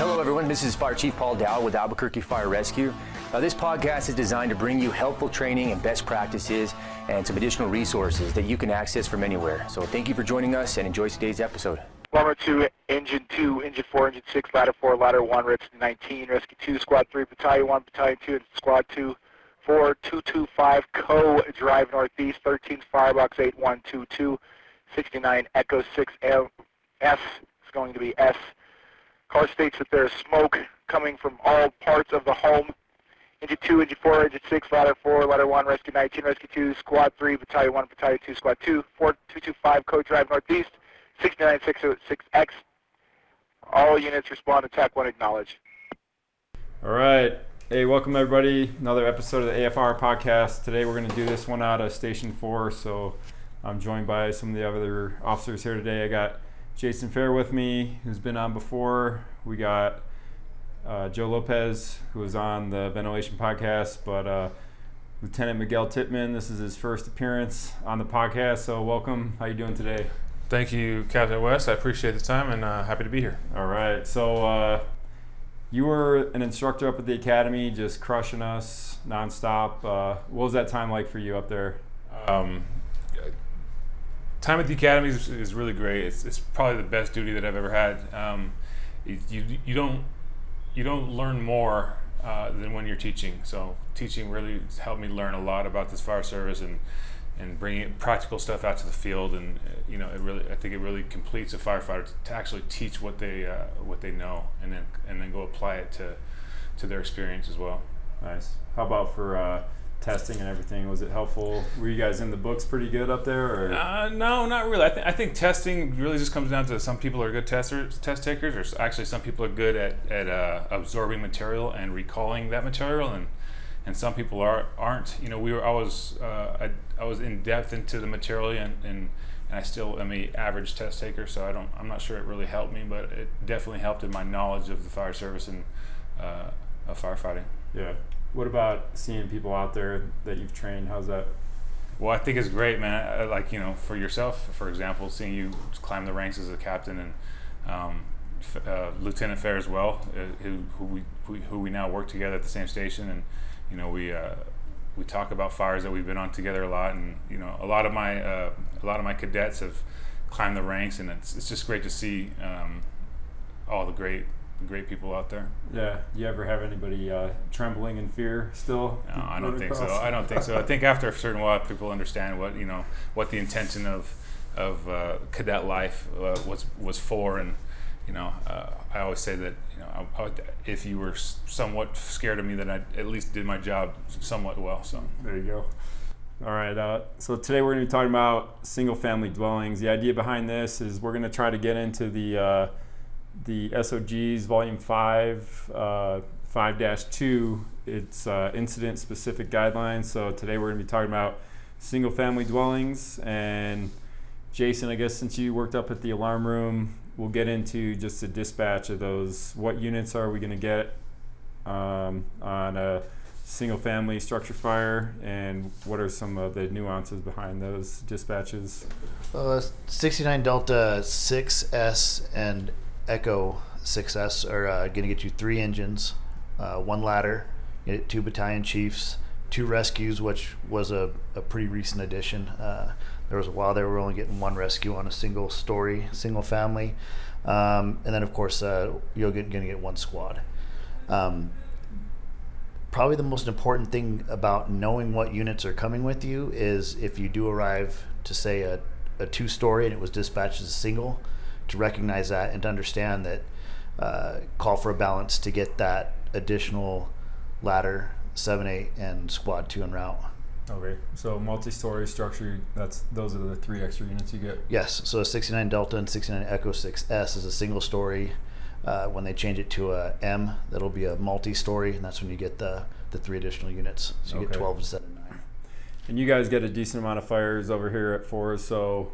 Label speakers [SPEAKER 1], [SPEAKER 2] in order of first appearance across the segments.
[SPEAKER 1] Hello, everyone. This is Fire Chief Paul Dow with Albuquerque Fire Rescue. This podcast is designed to bring you helpful training and best practices and some additional resources that you can access from anywhere. So thank you for joining us and enjoy today's episode.
[SPEAKER 2] Bomber 2, Engine 2, Engine 4, Engine 6, Ladder 4, Ladder 1, Rescue 19, Rescue 2, Squad 3, Battalion 1, Battalion 2, and Squad 2, 4, 225, Co. Drive Northeast, 13 Firebox 8122, 69 Echo 6 M, S is going to be S. Car states that there is smoke coming from all parts of the home. Engine 2, Engine 4, Engine 6, Ladder 4, Ladder 1, Rescue 19, Rescue 2, Squad 3, Battalion 1, Battalion 2, Squad 2, 4, 225, Co. Drive Northeast, 69606X. All units respond. Attack 1 acknowledge.
[SPEAKER 3] All right. Hey, welcome everybody. Another episode of the AFR podcast. Today we're going to do this one out of Station 4. So I'm joined by some of the other officers here today. I got Jason Fejer with me, who's been on before. We got uh, Joe Lopez, who was on the Ventilation podcast, but uh, Lieutenant Miguel Tittman. This is his first appearance on the podcast. So welcome. How you doing today?
[SPEAKER 4] Thank you, Captain West. I appreciate the time and uh, happy to be here.
[SPEAKER 3] All right. So uh, you were an instructor up at the academy, just crushing us nonstop. Uh, what was that time like for you up there?
[SPEAKER 4] Um, time at the academy is, is really great. It's, it's, probably the best duty that I've ever had. Um, you, you don't you don't learn more uh, than when you're teaching. So teaching really helped me learn a lot about this fire service and and bringing practical stuff out to the field. And you know, it really I think it really completes a firefighter to, to actually teach what they uh, what they know and then and then go apply it to to their experience as well.
[SPEAKER 3] Nice. How about for uh, testing and everything? Was it helpful? Were you guys in the books pretty good up there? Or?
[SPEAKER 4] Uh, no, not really. I, th- I think testing really just comes down to some people are good testers, test takers, or actually some people are good at, at uh, absorbing material and recalling that material, and and some people are aren't. You know, we were I was uh, I, I was in depth into the material and, and and I still am a average test taker, so I don't I'm not sure it really helped me, but it definitely helped in my knowledge of the fire service and uh, of firefighting.
[SPEAKER 3] Yeah. What about seeing people out there that you've trained? How's that?
[SPEAKER 4] Well, I think it's great, man. Like you know, for yourself, for example, seeing you climb the ranks as a captain and um, uh, Lieutenant Fejer as well, uh, who who we, who we now work together at the same station, and you know we uh, we talk about fires that we've been on together a lot, and you know a lot of my uh, a lot of my cadets have climbed the ranks, and it's it's just great to see um, all the great great people out there.
[SPEAKER 3] Yeah. You ever have anybody uh, trembling in fear still?
[SPEAKER 4] No, I don't think so. I don't think so. I think after a certain while, people understand what you know what the intention of of uh, cadet life uh, was was for, and you know, uh, I always say that you know, I, I, if you were somewhat scared of me, then I at least did my job somewhat well. So
[SPEAKER 3] there you go. All right. Uh, so today we're going to be talking about single-family dwellings. The idea behind this is we're going to try to get into the uh, the SOGs Volume Five, uh, Five Two. It's uh, incident-specific guidelines. So today we're going to be talking about single-family dwellings. And Jason, I guess since you worked up at the alarm room, we'll get into just a dispatch of those. What units are we going to get um, on a single family structure fire and what are some of the nuances behind those dispatches?
[SPEAKER 5] Uh, 69 Delta 6S and Echo 6S are uh, going to get you three engines, uh, one ladder, two battalion chiefs, two rescues, which was a, a pretty recent addition. Uh, there was a while they were only getting one rescue on a single story, single family. Um, and then, of course, uh, you're going to get one squad. Um, probably the most important thing about knowing what units are coming with you is if you do arrive to say a, a two story and it was dispatched as a single, to recognize that and to understand that uh, call for a balance to get that additional ladder, 7 8, and squad 2 en route.
[SPEAKER 3] Okay, so multi-story structure. That's those are the three extra units you get.
[SPEAKER 5] Yes, so a 69 Delta and 69 Echo 6S is a single story. Uh, when they change it to a M, that'll be a multi-story, and that's when you get the the three additional units. So you
[SPEAKER 3] Okay.
[SPEAKER 5] get 12 instead of nine.
[SPEAKER 3] And you guys get a decent amount of fires over here at four, so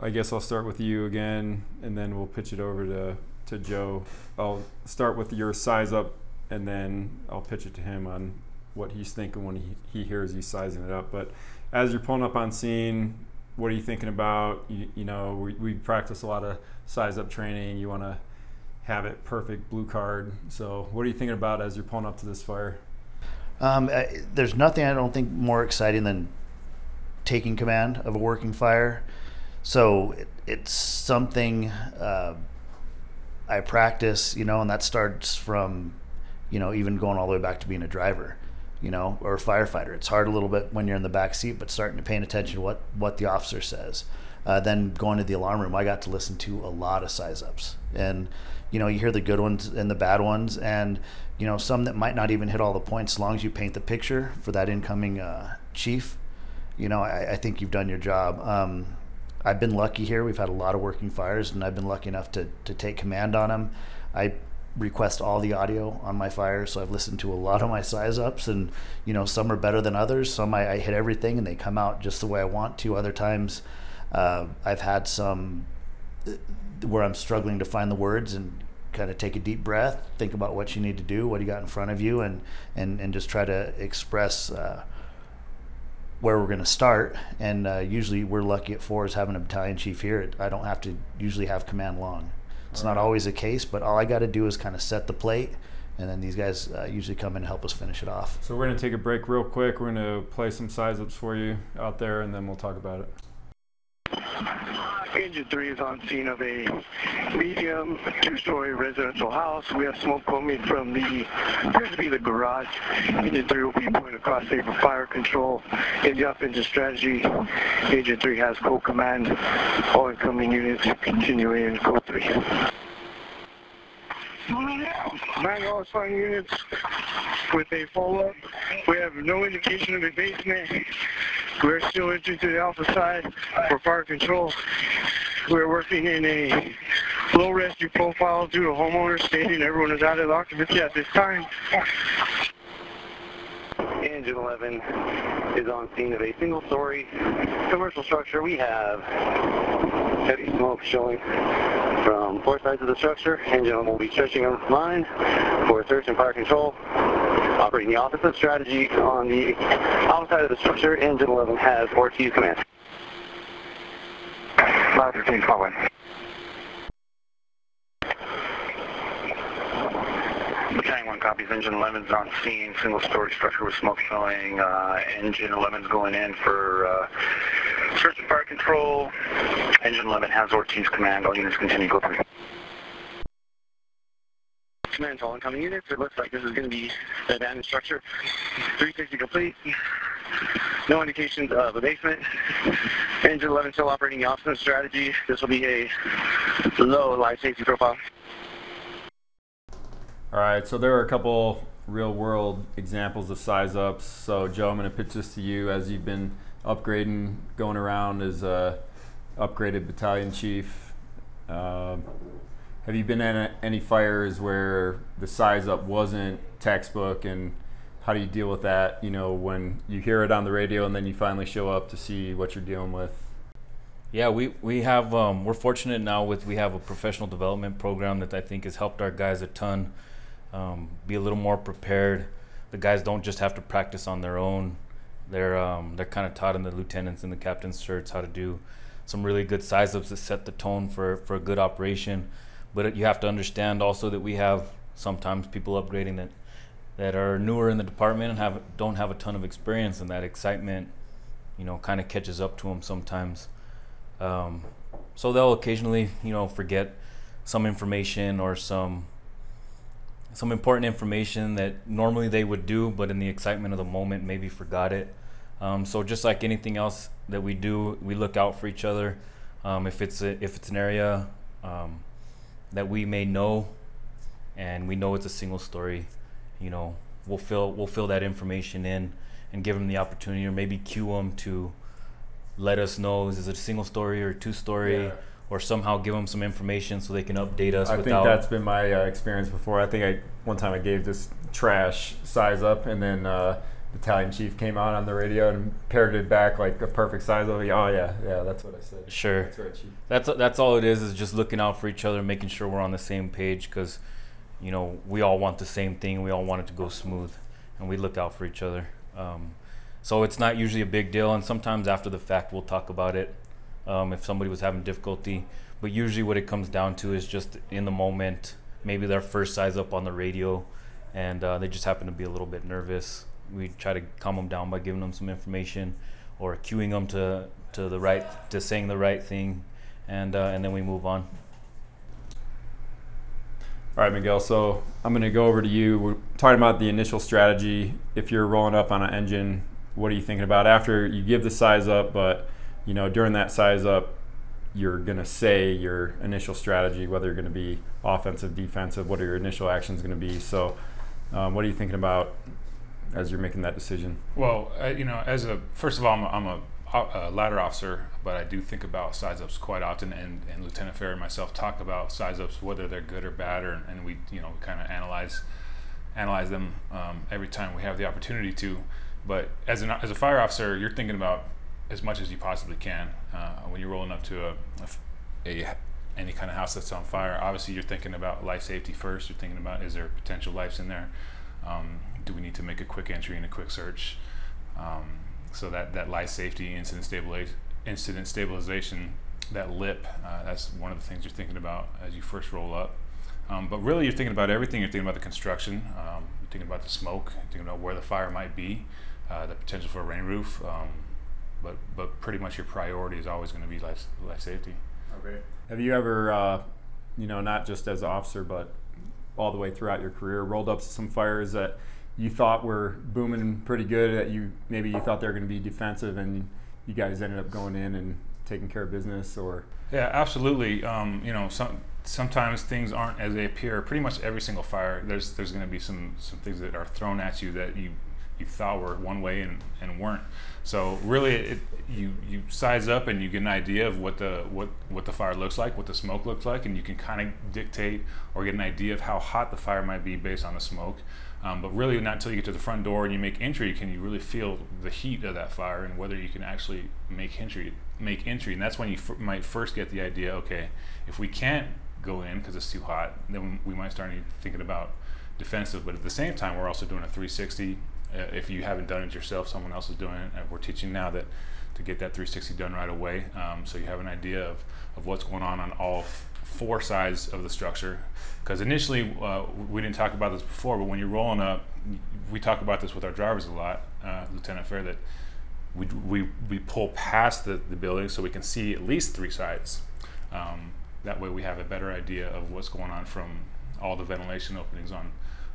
[SPEAKER 3] I guess I'll start with you again, and then we'll pitch it over to to Joe. I'll start with your size up, and then I'll pitch it to him on what he's thinking when he, he hears you sizing it up. But as you're pulling up on scene, what are you thinking about? You, you know, we, we practice a lot of size up training. You want to have it perfect blue card. So, what are you thinking about as you're pulling up to this fire?
[SPEAKER 5] Um, I, there's nothing I don't think more exciting than taking command of a working fire. So it, it's something uh, I practice, you know, and that starts from, you know, even going all the way back to being a driver, you know, or a firefighter. It's hard a little bit when you're in the back seat, but starting to paying attention to what what the officer says. Uh, then going to the alarm room, I got to listen to a lot of size ups, and you know, you hear the good ones and the bad ones, and you know, some that might not even hit all the points. As long as you paint the picture for that incoming uh, chief, you know, I, I, think you've done your job. Um, I've been lucky here. We've had a lot of working fires, and I've been lucky enough to to take command on them. I request all the audio on my fires, so I've listened to a lot of my size ups, and you know, some are better than others. Some I, I hit everything, and they come out just the way I want to. Other times uh, I've had some uh, where I'm struggling to find the words and kind of take a deep breath, think about what you need to do, what you got in front of you, and and and just try to express. Uh, where we're going to start, and uh, usually we're lucky at fours having a battalion chief here. I don't have to usually have command long. It's not always the case, but all I got to do is kind of set the plate, and then these guys uh, usually come in and help us finish it off.
[SPEAKER 3] So we're going to take a break real quick. We're going to play some size ups for you out there, and then we'll talk about it.
[SPEAKER 6] Engine 3 is on scene of a medium two-story residential house. We have smoke coming from the, appears to be the garage. Engine 3 will be pointing across there for fire control. In the up engine strategy, Engine 3 has code command. All incoming units continuing in code 3. Manual fire units with a follow-up. We have no indication of a basement. We're still entering to the alpha side for fire control. We're working in a low rescue profile due to homeowners stating everyone is out of occupancy at this time. Engine 11 is on scene of a single-story commercial structure. We have heavy smoke showing from four sides of the structure. Engine 11 will be stretching a line for search and fire control. Operating the opposite strategy on the outside of the structure. Engine 11 has Ortiz command. Ladder 13, forward. Battalion 1 copies. Engine 11's on scene. Single story structure with smoke showing. Uh, engine 11's going in for uh, search and fire control. Engine 11 has Ortiz command. All units continue go through. Command all incoming units. It looks like this is going to be an abandoned structure. 360 complete. No indications of a basement. Engine 11 still operating the opposite strategy. This will be a low life safety profile.
[SPEAKER 3] All right, so there are a couple real world examples of size ups. So, Joe, I'm going to pitch this to you as you've been upgrading, going around as a upgraded battalion chief. Uh, have you been in any fires where the size up wasn't textbook and how do you deal with that you know when you hear it on the radio and then you finally show up to see what you're dealing with
[SPEAKER 7] yeah we we have um, we're fortunate now with we have a professional development program that i think has helped our guys a ton um, be a little more prepared. The guys don't just have to practice on their own. They're um, they're kind of taught in the lieutenants and the captain's shirts how to do some really good size ups that set the tone for for a good operation. But you have to understand also that we have sometimes people upgrading that that are newer in the department and have don't have a ton of experience, and that excitement, you know, kind of catches up to them sometimes. Um, so they'll occasionally, you know, forget some information or some some important information that normally they would do, but in the excitement of the moment, maybe forgot it. Um, so just like anything else that we do, we look out for each other. Um, if it's a, if it's an area um, that we may know, and we know it's a single story, you know, we'll fill we'll fill that information in and give them the opportunity, or maybe cue them to let us know is it a single story or two story. Yeah. Or somehow give them some information so they can update us.
[SPEAKER 3] I think that's been my uh, experience before. I think I one time I gave this trash size up, and then uh, battalion chief came on on the radio and parroted it back like a perfect size of it. Oh yeah, yeah, that's what I said.
[SPEAKER 7] Sure. That's right, chief. That's that's all it is. Is just looking out for each other, making sure we're on the same page because you know, we all want the same thing. We all want it to go smooth, and we look out for each other. Um, so it's not usually a big deal, and sometimes after the fact we'll talk about it um, if somebody was having difficulty. But usually, what it comes down to is just in the moment, maybe their first size up on the radio, and uh, they just happen to be a little bit nervous. We try to calm them down by giving them some information, or cueing them to to the right to saying the right thing, and uh, and then we move on.
[SPEAKER 3] All right, Miguel. So I'm going to go over to you. We're talking about the initial strategy. If you're rolling up on an engine, what are you thinking about after you give the size up? But you know, during that size up, you're going to say your initial strategy, whether you're going to be offensive, defensive. What are your initial actions going to be? So, um, what are you thinking about as you're making that decision?
[SPEAKER 4] Well, uh, you know, as a first of all, I'm a, I'm a, a ladder officer, but I do think about size ups quite often, and, and Lieutenant Fejer and myself talk about size ups, whether they're good or bad, or, and we you know kind of analyze analyze them um, every time we have the opportunity to. But as an as a fire officer, you're thinking about as much as you possibly can uh, when you're rolling up to a, a, a any kind of house that's on fire. Obviously, you're thinking about life safety first. You're thinking about is there potential lives in there? Um, do we need to make a quick entry and a quick search? Um, so that, that life safety incident, incident stabilization, that lip, uh, that's one of the things you're thinking about as you first roll up. Um, but really, you're thinking about everything. You're thinking about the construction. Um, you're thinking about the smoke. You're thinking about where the fire might be, uh, the potential for a rain roof. But but pretty much your priority is always going to be life life safety.
[SPEAKER 3] Okay. Have you ever, uh, you know, not just as an officer, but all the way throughout your career, rolled up some fires that you thought were booming pretty good that you maybe you thought they were going to be defensive and you guys ended up going in and taking care of business or
[SPEAKER 4] yeah absolutely um, you know some sometimes things aren't as they appear pretty much every single fire there's there's going to be some some things that are thrown at you that you you thought were one way and, and weren't so really it, you you size up and you get an idea of what the what what the fire looks like what the smoke looks like and you can kind of dictate or get an idea of how hot the fire might be based on the smoke um, but really, not until you get to the front door and you make entry can you really feel the heat of that fire and whether you can actually make entry. Make entry, and that's when you f- might first get the idea. Okay, if we can't go in because it's too hot, then we might start thinking about defensive. But at the same time, we're also doing a 360. Uh, if you haven't done it yourself, someone else is doing it. And we're teaching now that to get that 360 done right away, um, so you have an idea of, of what's going on on all f- four sides of the structure because initially, uh, we didn't talk about this before, but when you're rolling up, we talk about this with our drivers a lot, uh, Lieutenant Fejer, that we, we, we pull past the, the building so we can see at least three sides. Um, that way we have a better idea of what's going on from all the ventilation openings on,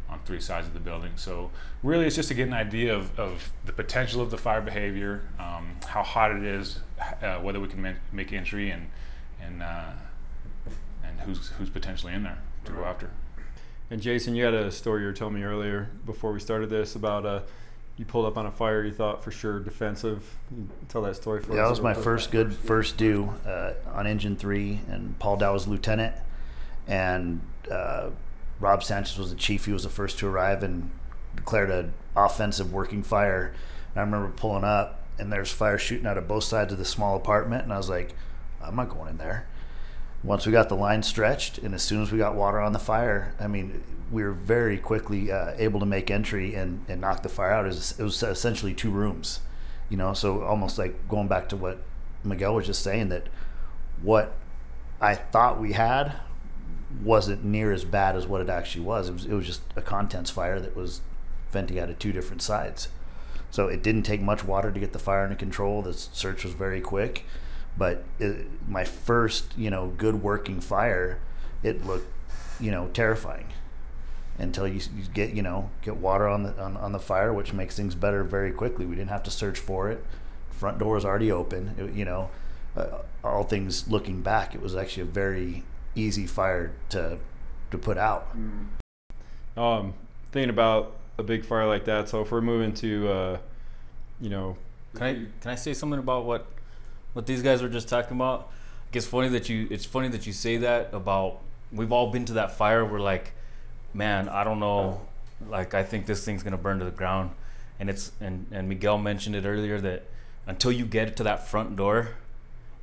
[SPEAKER 4] on three sides of the building. So really it's just to get an idea of, of the potential of the fire behavior, um, how hot it is, uh, whether we can ma- make entry and, and, uh, and who's, who's potentially in there to go after.
[SPEAKER 3] And Jason, you had a story you were telling me earlier before we started this about uh, you pulled up on a fire you thought for sure defensive. tell that story for
[SPEAKER 5] yeah,
[SPEAKER 3] us.
[SPEAKER 5] that was my first good first do uh, on engine three, and Paul Dow was lieutenant, and uh, Rob Sanchez was the chief. He was the first to arrive and declared an offensive working fire. And I remember pulling up, and there's fire shooting out of both sides of the small apartment, and I was like, I'm not going in there once we got the line stretched and as soon as we got water on the fire, I mean, we were very quickly uh, able to make entry and, and knock the fire out. It was, it was essentially two rooms, you know, so almost like going back to what Miguel was just saying that what I thought we had wasn't near as bad as what it actually was. It was, it was just a contents fire that was venting out of two different sides. So it didn't take much water to get the fire under control. The search was very quick but it, my first, you know, good working fire, it looked, you know, terrifying until you, you, get you know get water on the on, on the fire which makes things better very quickly we didn't have to search for it front door was already open it, you know uh, all things looking back it was actually a very easy fire to to put out
[SPEAKER 3] mm. um thinking about a big fire like that so if we're moving to uh you know
[SPEAKER 7] can i can i say something about what what these guys were just talking about. It's funny that you it's funny that you say that about we've all been to that fire We're like, man, I don't know, like I think this thing's gonna burn to the ground. And it's and, and Miguel mentioned it earlier that until you get to that front door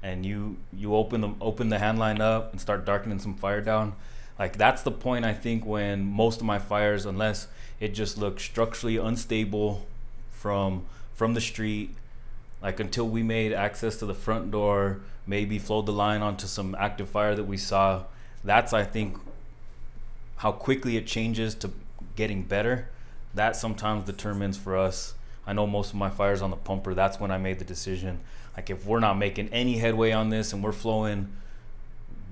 [SPEAKER 7] and you you open the open the hand line up and start darkening some fire down, like that's the point I think when most of my fires, unless it just looks structurally unstable from from the street like until we made access to the front door, maybe flowed the line onto some active fire that we saw. That's I think how quickly it changes to getting better, that sometimes determines for us. I know most of my fires on the pumper. That's when I made the decision. Like if we're not making any headway on this and we're flowing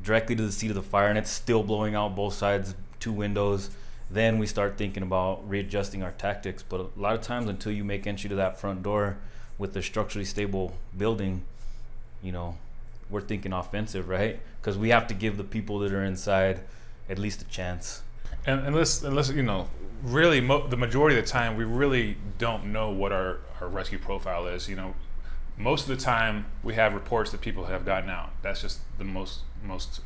[SPEAKER 7] directly to the seat of the fire and it's still blowing out both sides, two windows, then we start thinking about readjusting our tactics. But a lot of times, until you make entry to that front door with a structurally stable building, you know, we're thinking offensive, right? Because we have to give the people that are inside at least a chance.
[SPEAKER 4] And unless, unless you know, really, mo- the majority of the time, we really don't know what our, our rescue profile is. You know, most of the time, we have reports that people have gotten out. That's just the most most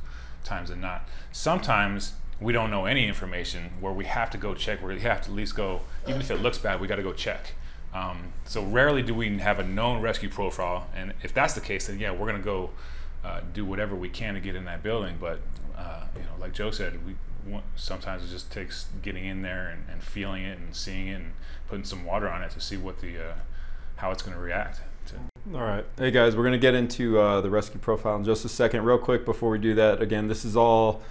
[SPEAKER 4] times than not. Sometimes we don't know any information where we have to go check. Where we have to at least go, even if it looks bad, we got to go check. Um, so rarely do we have a known rescue profile, and if that's the case, then yeah, we're gonna go uh, do whatever we can to get in that building. But uh, you know, like Joe said, we sometimes it just takes getting in there and, and, feeling it and seeing it and putting some water on it to see what the uh, how it's gonna react. To.
[SPEAKER 3] All right, hey guys, we're gonna get into uh, the rescue profile in just a second. Real quick before we do that, again, this is all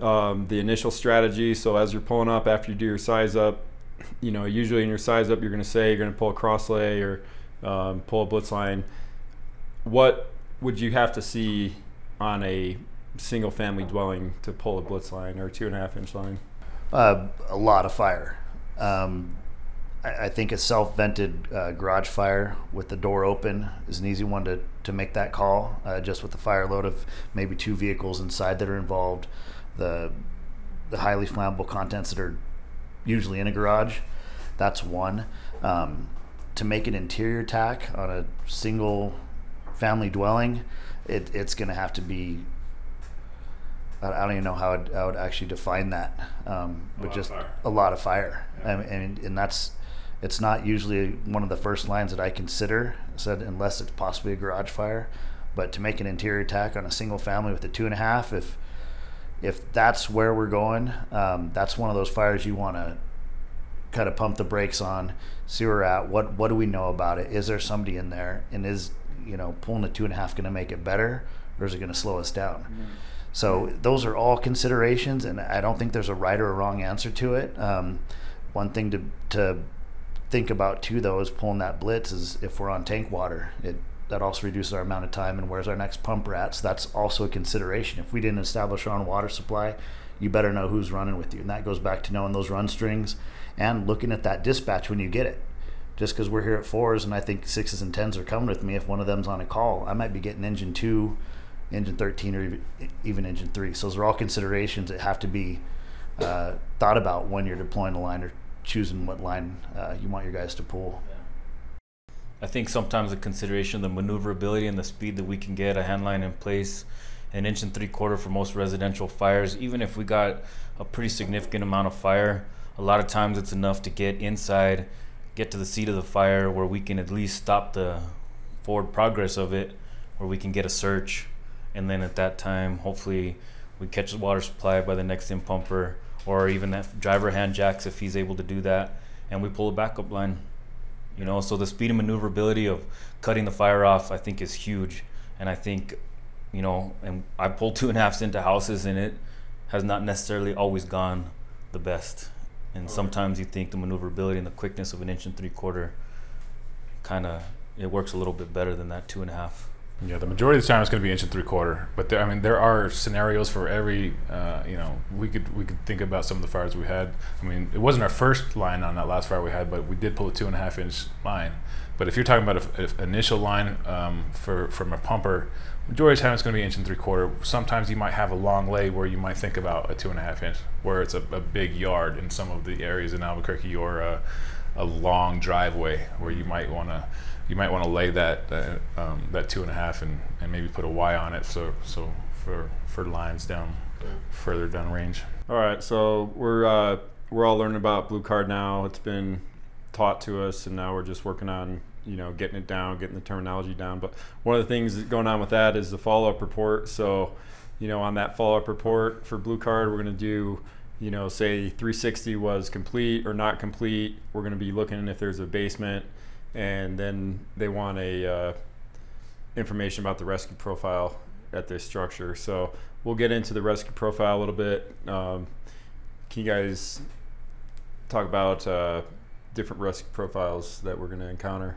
[SPEAKER 3] um, the initial strategy. So as you're pulling up after you do your size up, you know, usually in your size up, you're going to say you're going to pull a cross lay or um, pull a blitz line. What would you have to see on a single family dwelling to pull a blitz line or two and a half inch line?
[SPEAKER 5] Uh, a lot of fire. Um, I, I, think a self vented uh, garage fire with the door open is an easy one to, to make that call, uh, just with the fire load of maybe two vehicles inside that are involved the the highly flammable contents that are usually in a garage. That's one. Um, to make an interior attack on a single family dwelling, it, it's going to have to be. I, I don't even know how I'd, I would actually define that, um, but just a lot of fire. Yeah. and, and that's it's not usually one of the first lines that I consider said unless it's possibly a garage fire. But to make an interior attack on a single family with a two and a half, if if that's where we're going, um, that's one of those fires you want to kind of pump the brakes on, see where we're at. What what do we know about it? Is there somebody in there? And is you know pulling a two and a half going to make it better, or is it going to slow us down? Mm-hmm. So those are all considerations, and I don't think there's a right or a wrong answer to it. Um, one thing to to think about too, though, is pulling that blitz is if we're on tank water, it that also reduces our amount of time and where's our next pump rat So that's also a consideration. If we didn't establish our own water supply, you better know who's running with you. And that goes back to knowing those run strings and looking at that dispatch when you get it. Just because we're here at fours and I think sixes and tens are coming with me, if one of them's on a call, I might be getting engine two, engine 13, or even engine three. So those are all considerations that have to be uh, thought about when you're deploying a line or choosing what line uh, you want your guys to pull.
[SPEAKER 7] I think sometimes the consideration of the maneuverability and the speed that we can get a handline in place, an inch and three quarter for most residential fires. Even if we got a pretty significant amount of fire, a lot of times it's enough to get inside, get to the seat of the fire where we can at least stop the forward progress of it, where we can get a search, and then at that time, hopefully, we catch the water supply by the next in pumper, or even that driver hand jacks if he's able to do that, and we pull a backup line. You know, so the speed and maneuverability of cutting the fire off, I think, is huge. And I think, you know, and I pulled two and a halfs into houses, and it has not necessarily always gone the best. And sometimes you think the maneuverability and the quickness of an inch and three quarter kind of it works a little bit better than that two and a half.
[SPEAKER 4] Yeah, the majority of the time it's going to be inch and three quarter, but there, I mean, there are scenarios for every. Uh, you know, we could we could think about some of the fires we had. I mean, it wasn't our first line on that last fire we had, but we did pull a two and a half inch line. But if you're talking about an initial line um, for from a pumper, majority of the time it's going to be inch and three quarter. Sometimes you might have a long lay where you might think about a two and a half inch, where it's a, a big yard in some of the areas in Albuquerque, or a, a long driveway where you might want to you might want to lay that that, um, that two and a half and, and maybe put a Y on it so so for for lines down further down range.
[SPEAKER 3] All right, so we're uh, we're all learning about blue card now. It's been taught to us, and now we're just working on you know getting it down, getting the terminology down. But one of the things going on with that is the follow up report. So you know on that follow up report for blue card, we're going to do you know say 360 was complete or not complete. We're going to be looking if there's a basement and then they want a uh, information about the rescue profile at this structure. So we'll get into the rescue profile a little bit. Um, can you guys talk about uh, different rescue profiles that we're going to encounter?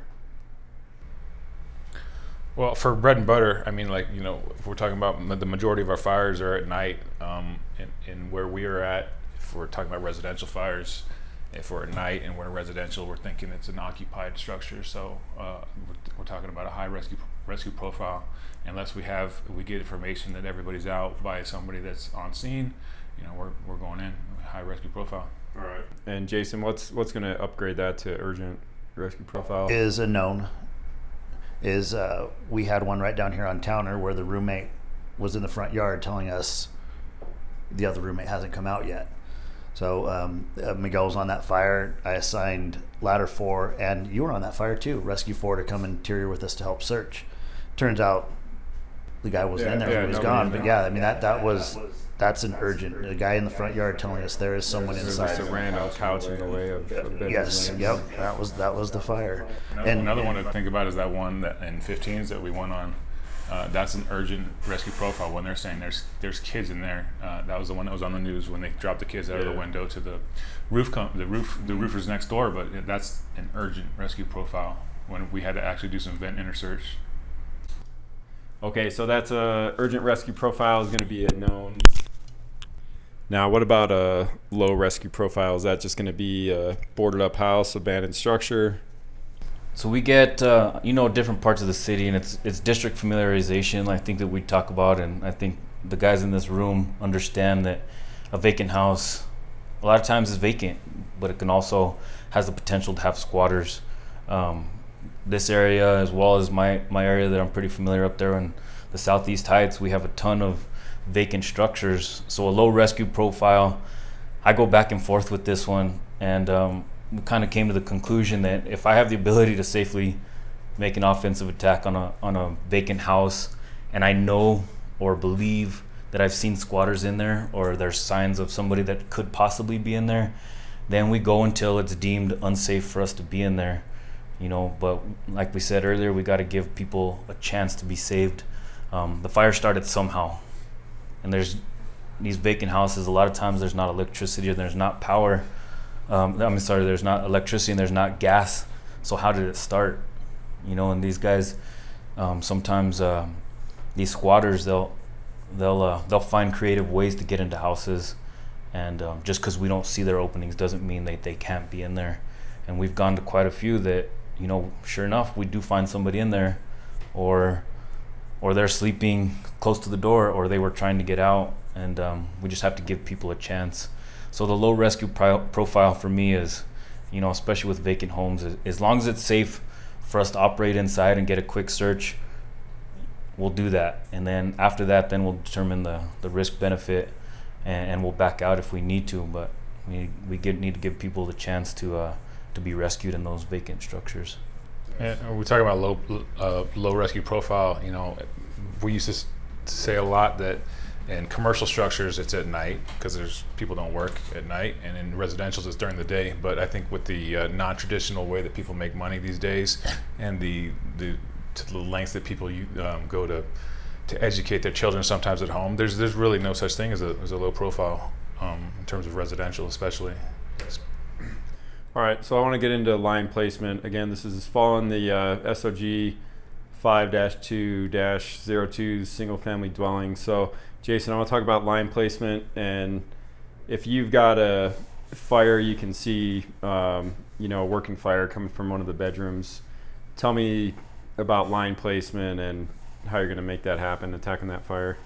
[SPEAKER 4] Well, for bread and butter, I mean, like you know, if we're talking about the majority of our fires are at night, um, and, and where we are at, if we're talking about residential fires, if we're at night and we're residential, we're thinking it's an occupied structure. So uh, we're, we're talking about a high rescue rescue profile, unless we have we get information that everybody's out by somebody that's on scene. You know, we're we're going in high rescue profile.
[SPEAKER 3] All right. And Jason, what's what's going to upgrade that to urgent rescue profile?
[SPEAKER 5] is a known. Is uh, we had one right down here on Towner where the roommate was in the front yard telling us the other roommate hasn't come out yet. So um, uh, Miguel was on that fire. I assigned ladder four, and you were on that fire too. Rescue four to come interior with us to help search. Turns out the guy wasn't
[SPEAKER 3] Yeah,
[SPEAKER 5] in there;
[SPEAKER 3] yeah,
[SPEAKER 5] he was gone. But yeah, I mean that that was that's an urgent. The guy in the front yard telling us there is someone
[SPEAKER 3] There's
[SPEAKER 5] inside.
[SPEAKER 3] just a random couch in the way of, of bedroom
[SPEAKER 5] Yes,
[SPEAKER 3] lanes.
[SPEAKER 5] yep, that was that was the fire.
[SPEAKER 4] Another,
[SPEAKER 5] And-
[SPEAKER 4] another one to think about is that one that in 15s that we went on. Uh, that's an urgent rescue profile when they're saying there's there's kids in there. Uh, that was the one that was on the news when they dropped the kids out of the window to the roof com- the roof the roofers next door. But that's an urgent rescue profile when we had to actually do some vent inner search.
[SPEAKER 3] Okay, so that's a urgent rescue profile is going to be a known. Now, what about a low rescue profile? Is that just going to be a boarded up house, abandoned structure?
[SPEAKER 7] So we get uh, you know different parts of the city, and it's it's district familiarization. I think that we talk about, and I think the guys in this room understand that a vacant house, a lot of times is vacant, but it can also has the potential to have squatters. Um, this area, as well as my my area that I'm pretty familiar up there in the Southeast Heights, we have a ton of vacant structures. So a low rescue profile. I go back and forth with this one, and um, kind of came to the conclusion that if I have the ability to safely make an offensive attack on a on a vacant house, and I know or believe that I've seen squatters in there, or there's signs of somebody that could possibly be in there, then we go until it's deemed unsafe for us to be in there. You know, but like we said earlier, we got to give people a chance to be saved. Um, the fire started somehow, and there's these vacant houses. A lot of times there's not electricity or there's not power. Um, I'm sorry, there's not electricity and there's not gas. So how did it start? You know, and these guys, um, sometimes um these squatters, they'll they'll uh, they'll find creative ways to get into houses, and um, just because we don't see their openings doesn't mean that they can't be in there. And we've gone to quite a few that you know, sure enough, we do find somebody in there, or or they're sleeping close to the door, or they were trying to get out, and um, we just have to give people a chance. So the low rescue pro- profile for me is, you know, especially with vacant homes, is, as long as it's safe for us to operate inside and get a quick search, we'll do that. And then after that, then we'll determine the, the risk benefit, and, and we'll back out if we need to. But we we get, need to give people the chance to uh, to be rescued in those vacant structures.
[SPEAKER 4] And we talk about low uh, low rescue profile. You know, we used to say a lot that in commercial structures it's at night because there's people don't work at night, and in residentials it's during the day. But I think with the uh, non-traditional way that people make money these days, and the the to the lengths that people um, go to to educate their children sometimes at home, there's there's really no such thing as a as a low profile um, in terms of residential, especially.
[SPEAKER 3] All right, so I want to get into line placement. Again, this is following the uh, SOG 5-2-02 single family dwelling. So, Jason, I want to talk about line placement and if you've got a fire you can see um, you know, a working fire coming from one of the bedrooms. Tell me about line placement and how you're going to make that happen attacking that fire.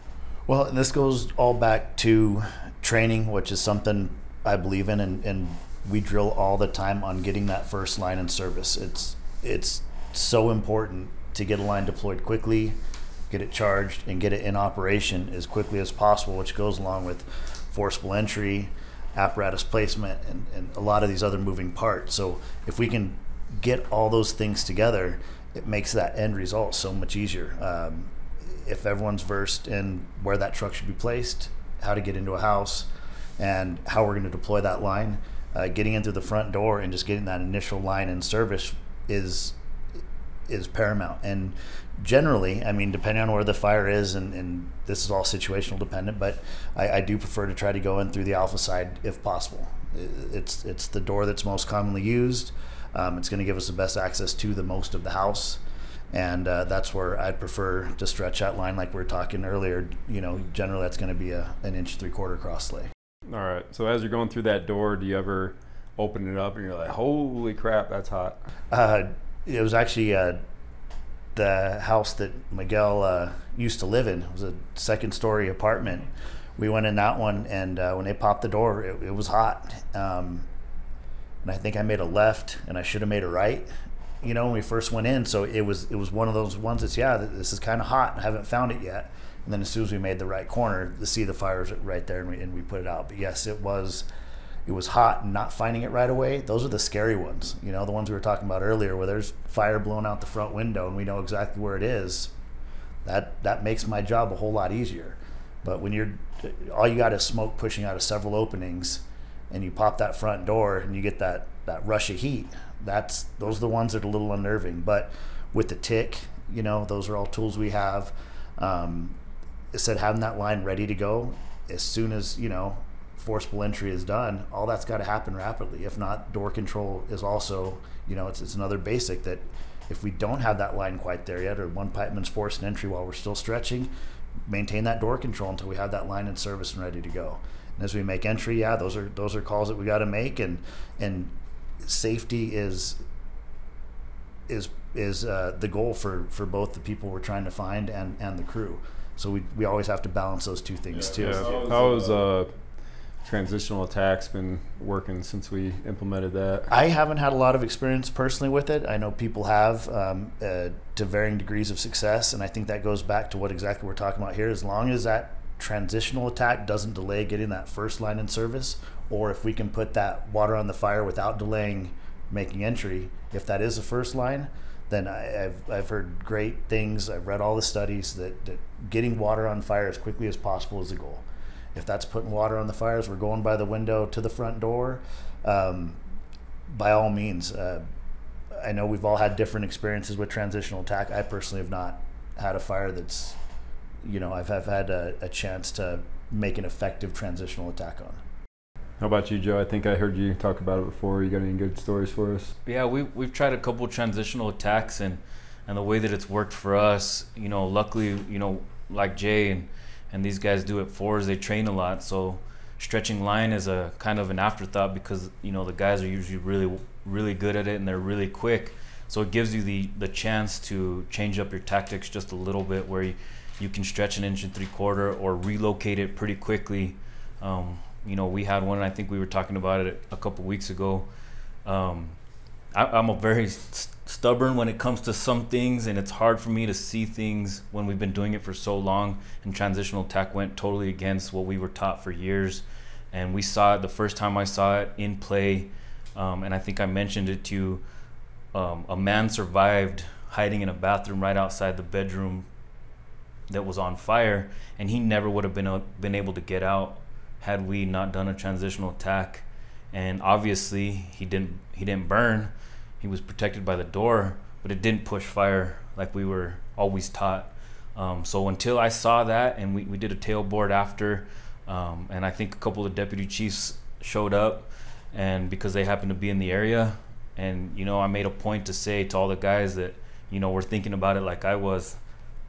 [SPEAKER 5] Well, this goes all back to training, which is something I believe in, and, and we drill all the time on getting that first line in service. It's it's so important to get a line deployed quickly, get it charged, and get it in operation as quickly as possible, which goes along with forcible entry, apparatus placement, and, and a lot of these other moving parts. So if we can get all those things together, it makes that end result so much easier. Um, if everyone's versed in where that truck should be placed, how to get into a house, and how we're going to deploy that line, uh, getting in through the front door and just getting that initial line in service is is paramount. And generally, I mean, depending on where the fire is, and, and this is all situational dependent, but I, I do prefer to try to go in through the alpha side if possible. It's it's the door that's most commonly used. Um, it's going to give us the best access to the most of the house, and uh, that's where I'd prefer to stretch that line, like we were talking earlier. You know, generally that's going to be a an inch three quarter cross lay.
[SPEAKER 3] All right. So as you're going through that door, do you ever open it up and you're like, "Holy crap, that's hot"?
[SPEAKER 5] Uh, it was actually uh, the house that Miguel uh, used to live in. It was a second story apartment. We went in that one, and uh, when they popped the door, it, it was hot. Um, and I think I made a left, and I should have made a right. You know, when we first went in, so it was it was one of those ones that's yeah, this is kind of hot. I haven't found it yet. And then as soon as we made the right corner, to see the fires right there, and we, and we put it out. But yes, it was it was hot and not finding it right away, those are the scary ones. You know, the ones we were talking about earlier where there's fire blowing out the front window and we know exactly where it is. That that makes my job a whole lot easier. But when you're all you got is smoke pushing out of several openings and you pop that front door and you get that that rush of heat, that's those are the ones that are a little unnerving. But with the tick, you know, those are all tools we have. Um, it said having that line ready to go as soon as you know forcible entry is done, all that's got to happen rapidly. If not, door control is also, you know, it's, it's another basic that if we don't have that line quite there yet, or one pipeman's forced an entry while we're still stretching, maintain that door control until we have that line in service and ready to go. And as we make entry, yeah, those are those are calls that we got to make, and and safety is is is uh, the goal for for both the people we're trying to find and and the crew. So we we always have to balance those two things too.
[SPEAKER 3] Yeah. How was uh, transitional attacks been working since we implemented that?
[SPEAKER 5] I haven't had a lot of experience personally with it. I know people have um, uh, to varying degrees of success, and I think that goes back to what exactly we're talking about here. As long as that transitional attack doesn't delay getting that first line in service, or if we can put that water on the fire without delaying making entry, if that is the first line, then I, have I've heard great things. I've read all the studies that, that getting water on fire as quickly as possible is the goal if that's putting water on the fires, we're going by the window to the front door. Um, by all means, uh, I know we've all had different experiences with transitional attack. I personally have not had a fire that's, you know, I've, I've had a, a chance to make an effective transitional attack on.
[SPEAKER 3] How about you, Joe? I think I heard you talk about it before. You got any good stories for us?
[SPEAKER 7] Yeah, we we've tried a couple transitional attacks and and the way that it's worked for us, you know, luckily, you know, like Jay and and these guys do it fours. They train a lot, so stretching line is a kind of an afterthought because you know the guys are usually really really good at it and they're really quick. So it gives you the the chance to change up your tactics just a little bit, where you, you can stretch an inch and three quarter or relocate it pretty quickly. Um, you know, we had one. I think we were talking about it a couple weeks ago. Um, I, am a very st- stubborn when it comes to some things, and it's hard for me to see things when we've been doing it for so long. And transitional tech went totally against what we were taught for years. And we saw it the first time I saw it in play, um, and I think I mentioned it to you. Um, a man survived hiding in a bathroom right outside the bedroom that was on fire, and he never would have been uh, been able to get out had we not done a transitional attack. And obviously, he didn't he didn't burn he was protected by the door, but it didn't push fire like we were always taught. Um, so until I saw that, and we, we did a tailboard after, um, and I think a couple of deputy chiefs showed up, and because they happened to be in the area, and you know I made a point to say to all the guys that you know we're thinking about it like I was.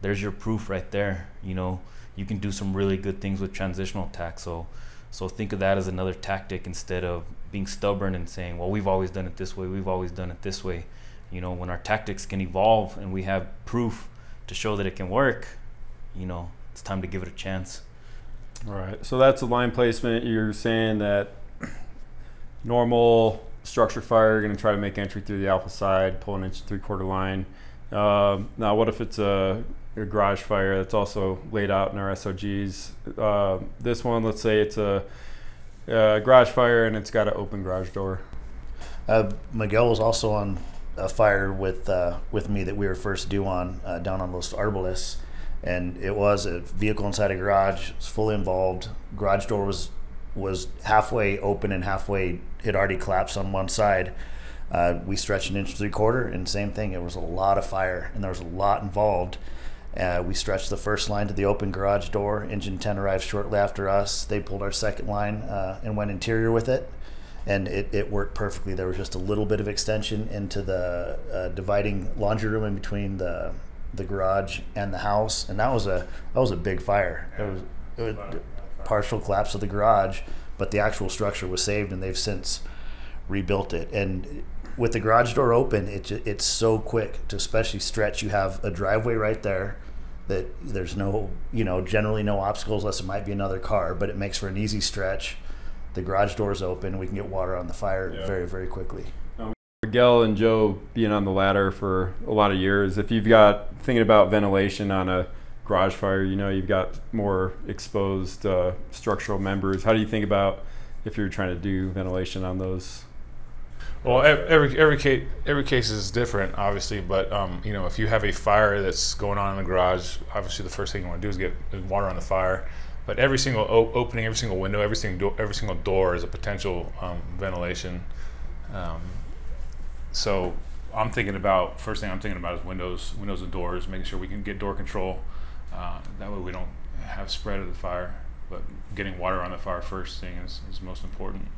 [SPEAKER 7] There's your proof right there. You know you can do some really good things with transitional attack. So so think of that as another tactic instead of being stubborn and saying, well, we've always done it this way, we've always done it this way. You know, when our tactics can evolve and we have proof to show that it can work, you know, it's time to give it a chance.
[SPEAKER 3] All right. So that's a line placement. You're saying that normal structure fire, you're going to try to make entry through the alpha side, pull an inch three quarter line. Um, now, what if it's a your garage fire that's also laid out in our SOGs. Uh, this one, let's say it's a, a, garage fire and it's got an open garage door.
[SPEAKER 5] Uh, Miguel was also on a fire with uh, with me that we were first due on uh, down on Los Arboles, and it was a vehicle inside a garage. It was fully involved. Garage door was was halfway open and halfway had already collapsed on one side. Uh, we stretched an inch three quarter, and same thing. It was a lot of fire, and there was a lot involved. Uh, we stretched the first line to the open garage door. Engine 10 arrived shortly after us. They pulled our second line uh, and went interior with it, and it, it worked perfectly. There was just a little bit of extension into the uh, dividing laundry room in between the the garage and the house, and that was a that was a big fire. It was, it was partial collapse of the garage, but the actual structure was saved, and they've since rebuilt it. And with the garage door open, it, it's so quick to especially stretch. You have a driveway right there that there's no, you know, generally no obstacles unless it might be another car, but it makes for an easy stretch. The garage door's open. We can get water on the fire yeah. very, very quickly.
[SPEAKER 3] Miguel and Joe being on the ladder for a lot of years, if you've got thinking about ventilation on a garage fire, you know, you've got more exposed uh, structural members. How do you think about if you're trying to do ventilation on those
[SPEAKER 4] well, every every case every case is different, obviously. But um, you know, if you have a fire that's going on in the garage, obviously the first thing you want to do is get water on the fire. But every single o- opening, every single window, every single do- every single door is a potential um, ventilation. Um, so I'm thinking about first thing I'm thinking about is windows, windows and doors, making sure we can get door control. Uh, that way we don't have spread of the fire. But getting water on the fire first thing is, is most important.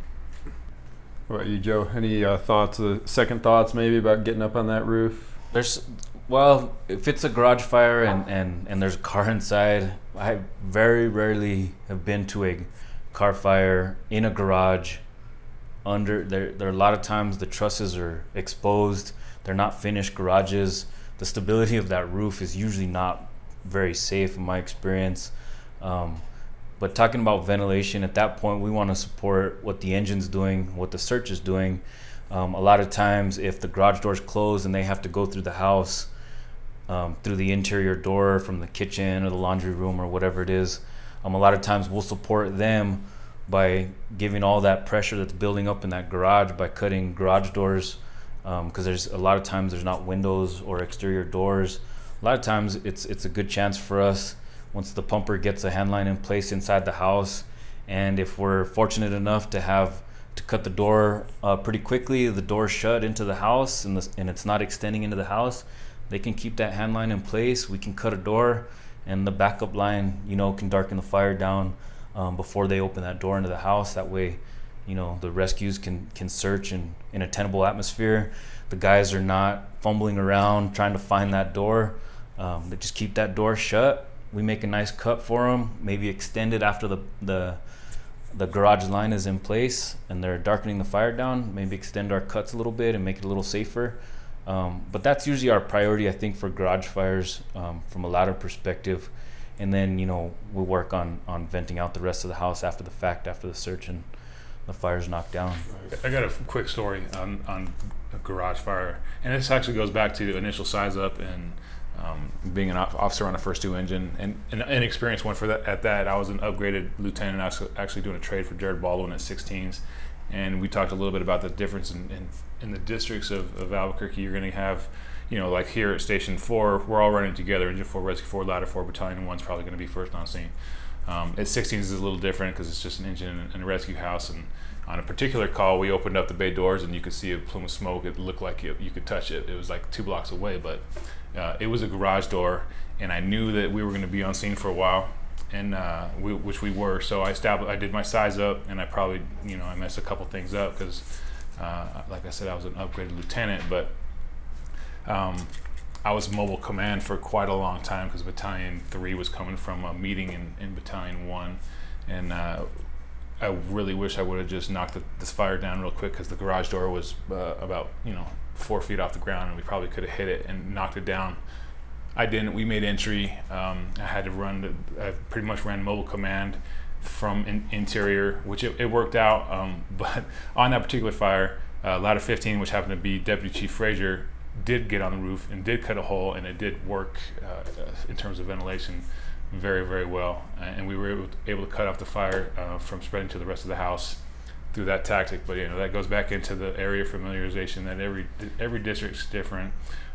[SPEAKER 3] What about you, Joe? Any uh, thoughts, uh, second thoughts maybe about getting up on that roof?
[SPEAKER 7] There's, well, if it's a garage fire and, and, and there's a car inside, I very rarely have been to a car fire in a garage. Under there, there are a lot of times the trusses are exposed. They're not finished garages. The stability of that roof is usually not very safe in my experience. Um, but talking about ventilation, at that point, we want to support what the engine's doing, what the search is doing. Um, a lot of times, if the garage door's closed and they have to go through the house, um, through the interior door from the kitchen or the laundry room or whatever it is, um, a lot of times we'll support them by giving all that pressure that's building up in that garage by cutting garage doors because um, there's a lot of times there's not windows or exterior doors. A lot of times it's it's a good chance for us once the pumper gets a handline in place inside the house. And if we're fortunate enough to have to cut the door uh, pretty quickly, the door shut into the house and, the, and it's not extending into the house, they can keep that handline in place. We can cut a door and the backup line, you know, can darken the fire down um, before they open that door into the house. That way, you know, the rescues can, can search in, in a tenable atmosphere. The guys are not fumbling around trying to find that door. Um, they just keep that door shut we make a nice cut for them, maybe extend it after the, the the garage line is in place and they're darkening the fire down, maybe extend our cuts a little bit and make it a little safer. Um, but that's usually our priority, I think, for garage fires um, from a ladder perspective. And then, you know, we work on, on venting out the rest of the house after the fact, after the search and the fire's knocked down.
[SPEAKER 4] I got a quick story on, on a garage fire. And this actually goes back to the initial size up and um, being an officer on a first two engine and an inexperienced one for that. At that, I was an upgraded lieutenant. I was actually doing a trade for Jared Baldwin at 16s, and we talked a little bit about the difference in, in, in the districts of, of Albuquerque. You're going to have, you know, like here at Station Four, we're all running together. Engine Four, Rescue Four, Ladder Four, Battalion One's probably going to be first on scene. Um, at 16s is a little different because it's just an engine and a rescue house and on a particular call, we opened up the bay doors and you could see a plume of smoke. It looked like it, you could touch it. It was like two blocks away, but uh, it was a garage door, and I knew that we were going to be on scene for a while, and uh, we, which we were. So I established, I did my size up, and I probably, you know, I messed a couple things up because, uh, like I said, I was an upgraded lieutenant, but um, I was mobile command for quite a long time because Battalion Three was coming from a meeting in, in Battalion One, and uh, I really wish I would have just knocked the, this fire down real quick because the garage door was uh, about you know four feet off the ground, and we probably could have hit it and knocked it down. I didn't. We made entry. Um, I had to run. I pretty much ran mobile command from in, interior, which it, it worked out. Um, but on that particular fire, uh, ladder 15, which happened to be Deputy Chief Frazier, did get on the roof and did cut a hole, and it did work uh, in terms of ventilation very, very well. And we were able to, able to cut off the fire uh, from spreading to the rest of the house through that tactic. But you know that goes back into the area familiarization that every every district's different.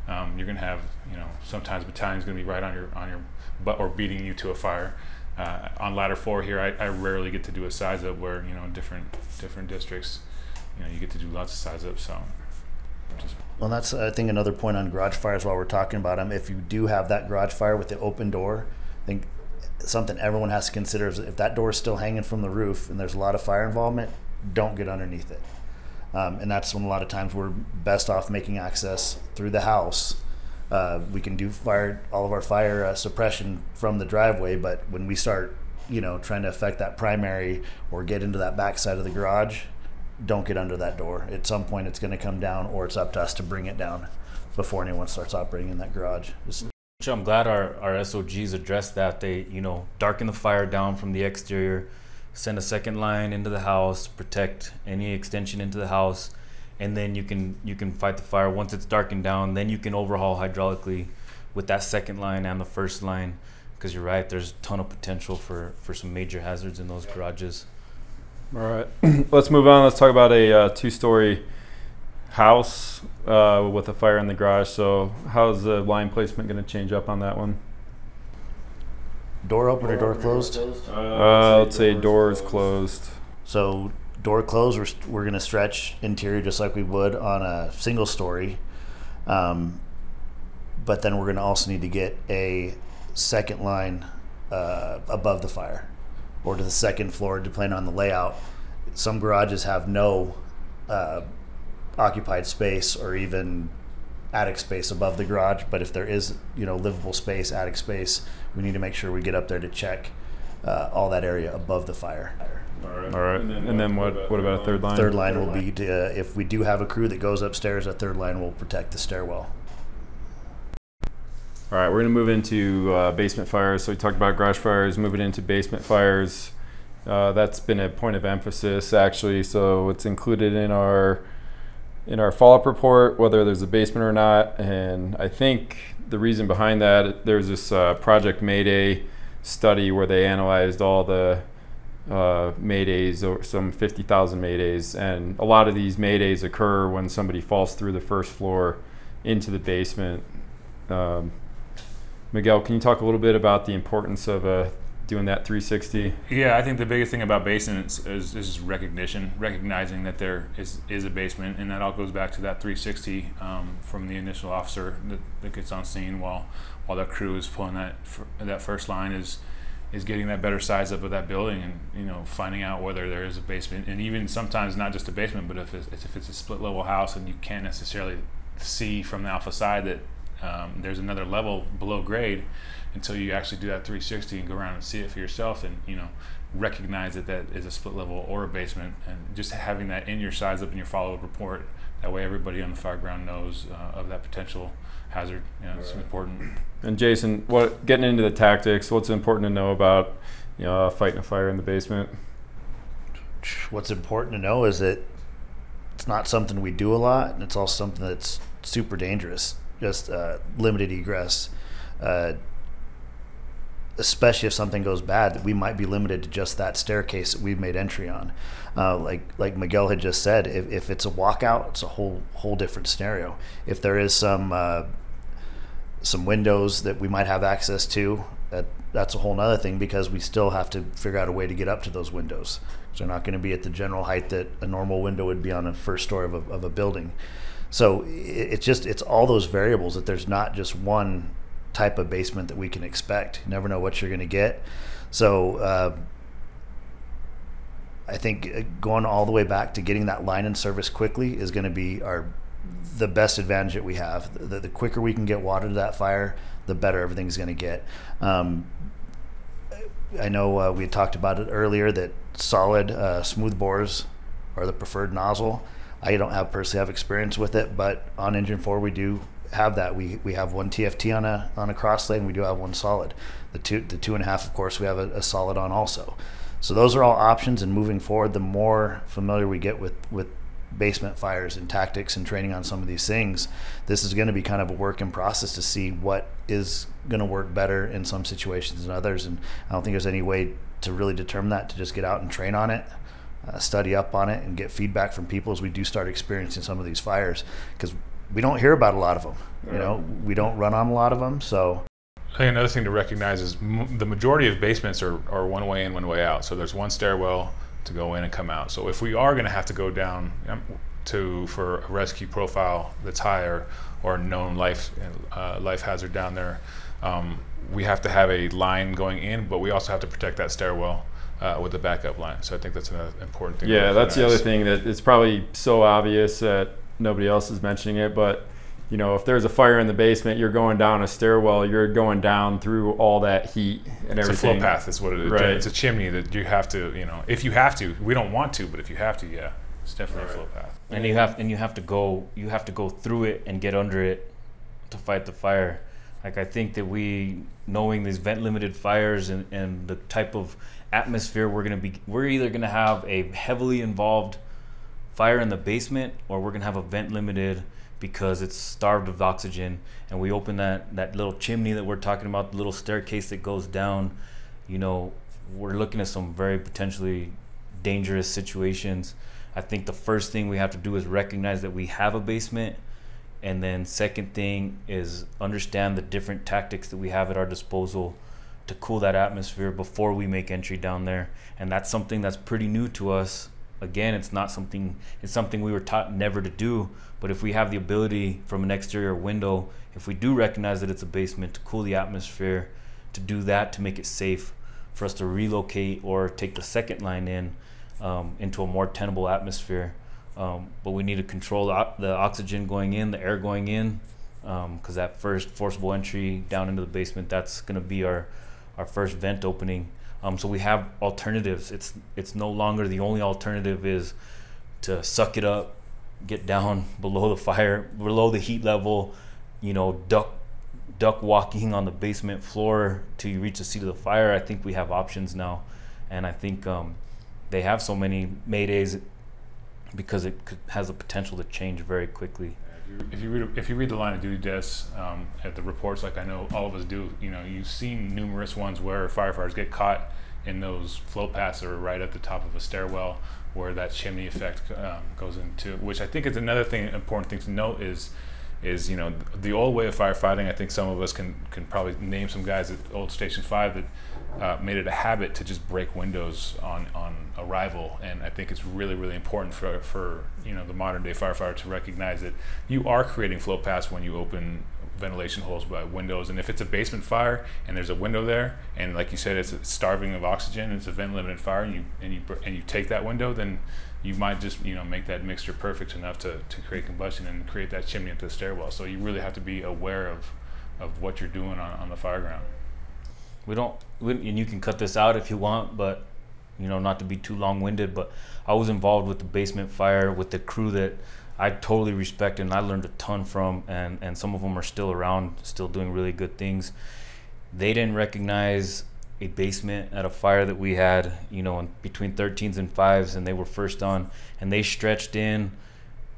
[SPEAKER 4] Um, you're gonna have you know sometimes battalion's gonna be right on your on your butt or beating you to a fire. Uh, on ladder four here, I, I rarely get to do a size up where you know different different districts, you know you get to do lots of size ups. So
[SPEAKER 5] Well, that's I think another point on garage fires while we're talking about them. If you do have that garage fire with the open door, think something everyone has to consider is if that door is still hanging from the roof and there's a lot of fire involvement, don't get underneath it. Um, and that's when a lot of times we're best off making access through the house. Uh, we can do fire all of our fire uh, suppression from the driveway, but when we start, you know, trying to affect that primary or get into that back side of the garage, don't get under that door. At some point, it's going to come down, or it's up to us to bring it down before anyone starts operating in that garage. Just
[SPEAKER 7] I'm glad our, our SOGs addressed that. They, you know, darken the fire down from the exterior, send a second line into the house, protect any extension into the house, and then you can you can fight the fire once it's darkened down. Then you can overhaul hydraulically with that second line and the first line, because you're right. There's a ton of potential for for some major hazards in those garages.
[SPEAKER 3] All right, let's move on. Let's talk about a uh, two-story house uh, with a fire in the garage. So, how's the line placement going to change up on that one?
[SPEAKER 5] door open or door closed.
[SPEAKER 3] Uh, let's say doors closed.
[SPEAKER 5] So door closed, we're, we're going to stretch interior just like we would on a single story. Um, but then we're going to also need to get a second line uh, above the fire or to the second floor, depending on the layout. Some garages have no uh, occupied space or even attic space above the garage. But if there is, you know, livable space, attic space, we need to make sure we get up there to check uh, all that area above the fire.
[SPEAKER 3] All right. And then, what? What about a third line?
[SPEAKER 5] Third line will be to, uh, if we do have a crew that goes upstairs. A third line will protect the stairwell.
[SPEAKER 3] All right, we're gonna move into uh, basement fires. So we talked about garage fires, moving into basement fires. Uh, that's been a point of emphasis actually. So it's included in our in our follow-up report whether there's a basement or not. And I think the reason behind that there's this uh, Project Mayday study where they analyzed all the uh, maydays or some 50,000 maydays, and a lot of these maydays occur when somebody falls through the first floor into the basement. Um, Miguel, can you talk a little bit about the importance of uh, doing that 360?
[SPEAKER 4] Yeah, I think the biggest thing about basements is, is recognition, recognizing that there is, is a basement, and that all goes back to that 360 um, from the initial officer that, that gets on scene while while the crew is pulling that that first line is is getting that better size up of that building and you know finding out whether there is a basement and even sometimes not just a basement but if it's, if it's a split level house and you can't necessarily see from the alpha side that um, there's another level below grade until you actually do that 360 and go around and see it for yourself and you know recognize that that is a split level or a basement and just having that in your size up in your follow-up report that way everybody on the fire ground knows uh, of that potential hazard you know, it's important
[SPEAKER 3] and Jason, what getting into the tactics? What's important to know about you know fighting a fire in the basement?
[SPEAKER 5] What's important to know is that it's not something we do a lot, and it's also something that's super dangerous. Just uh, limited egress, uh, especially if something goes bad, we might be limited to just that staircase that we've made entry on. Uh, like like Miguel had just said, if, if it's a walkout, it's a whole whole different scenario. If there is some uh, some windows that we might have access to. That, that's a whole other thing because we still have to figure out a way to get up to those windows. So they're not going to be at the general height that a normal window would be on a first story of a, of a building. So it's just it's all those variables that there's not just one type of basement that we can expect. You never know what you're going to get. So uh, I think uh, going all the way back to getting that line in service quickly is going to be our the best advantage that we have. The, the quicker we can get water to that fire, the better everything's going to get. Um, I know uh, we talked about it earlier that solid uh, smooth bores are the preferred nozzle. I don't have personally have experience with it, but on engine four we do have that. We we have one TFT on a on a cross lay. We do have one solid. The two the two and a half, of course, we have a, a solid on also. So those are all options. And moving forward, the more familiar we get with with basement fires and tactics and training on some of these things, this is going to be kind of a work in process to see what is going to work better in some situations than others. And I don't think there's any way to really determine that to just get out and train on it, uh, study up on it, and get feedback from people as we do start experiencing some of these fires because we don't hear about a lot of them. You know, we don't run on a lot of them, so.
[SPEAKER 4] I think another thing to recognize is m- the majority of basements are, are one way in, one way out. So there's one stairwell to go in and come out. So if we are going to have to go down um, to for a rescue profile that's higher or known life uh, life hazard down there, um, we have to have a line going in, but we also have to protect that stairwell. Uh, with the backup line, so I think that's an important thing.
[SPEAKER 3] Yeah, that's the other thing that it's probably so obvious that nobody else is mentioning it, but you know, if there's a fire in the basement, you're going down a stairwell, you're going down through all that heat and
[SPEAKER 4] It's a flow path. Is what it is.
[SPEAKER 3] Right.
[SPEAKER 4] It's a chimney that you have to, you know, if you have to. We don't want to, but if you have to, yeah, it's definitely a flow path.
[SPEAKER 7] and you have and you have to go you have to go through it and get under it to fight the fire like i think that we knowing these vent limited fires and, and the type of atmosphere we're going to be we're either going to have a heavily involved fire in the basement or we're to have a vent limited because it's starved of oxygen and we open that that little chimney that we're talking about the little staircase that goes down you know we're looking at some very potentially dangerous situations. I think the first thing we have to do is recognize that we have a basement. And then second thing is understand the different tactics that we have at our disposal to cool that atmosphere before we make entry down there. And that's something that's pretty new to us again it's not something it's something we were taught never to do but if we have the ability from an exterior window if we do recognize that it's a basement to cool the atmosphere to do that to make it safe for us to relocate or take the second line in um, into a more tenable atmosphere um, but we need to control the, oxygen going in the air going in because that first forcible entry down into the basement that's going to be our our first vent opening um, so we have alternatives. It's it's no longer the only alternative is to suck it up get down below the fire below the heat level you know duck duck walking on the basement floor till you reach the seat of the fire. I think we have options now. And i think um, they have so many maydays because it has the potential to change very quickly
[SPEAKER 4] If you read, if you read the line of duty deaths um, at the reports, like I know all of us do, you know, you've seen numerous ones where firefighters get caught in those flow paths that are right at the top of a stairwell, where that chimney effect um, goes into. Which I think is another thing, important thing to note is, is you know, the old way of firefighting. I think some of us can can probably name some guys at old Station Five that uh, made it a habit to just break windows on, on arrival. And I think it's really, really important for, for you know the modern day firefighter to recognize that you are creating flow paths when you open ventilation holes by windows. And if it's a basement fire and there's a window there, and like you said, it's starving of oxygen, it's a vent limited fire, and you and you and you take that window, then you might just you know make that mixture perfect enough to, to create combustion and create that chimney into the stairwell. So you really have to be aware of of what you're doing on, on the fire ground.
[SPEAKER 7] we don't we, and you can cut this out if you want but you know not to be too long-winded but i was involved with the basement fire with the crew that i totally respect and i learned a ton from and and some of them are still around still doing really good things they didn't recognize a basement at a fire that we had you know between 13s and 5s and they were first on and they stretched in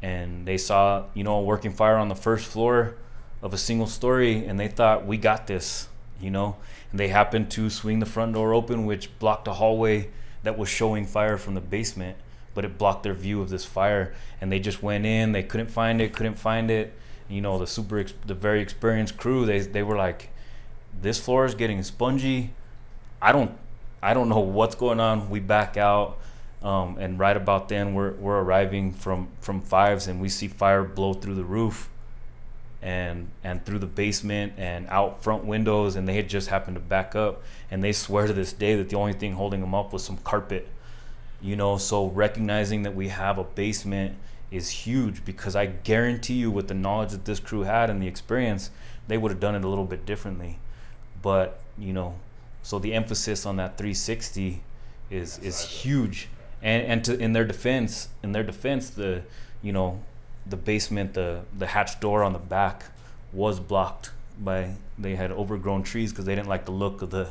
[SPEAKER 7] and they saw you know a working fire on the first floor of a single story and they thought we got this you know? And they happened to swing the front door open which blocked a hallway that was showing fire from the basement but it blocked their view of this fire. And they just went in they couldn't find it couldn't find it. You know the super the very experienced crew they they were like this floor is getting spongy i don't i don't know what's going on. We back out um, and right about then we're, we're arriving from from fives and we see fire blow through the roof and and through the basement and out front windows and they had just happened to back up and they swear to this day that the only thing holding them up was some carpet you know? So recognizing that we have a basement is huge because i guarantee you with the knowledge that this crew had and the experience they would have done it a little bit differently. But you know so the emphasis on that 360 is is huge. And and to in their defense in their defense the you know the basement the the hatch door on the back was blocked by they had overgrown trees because they didn't like the look of the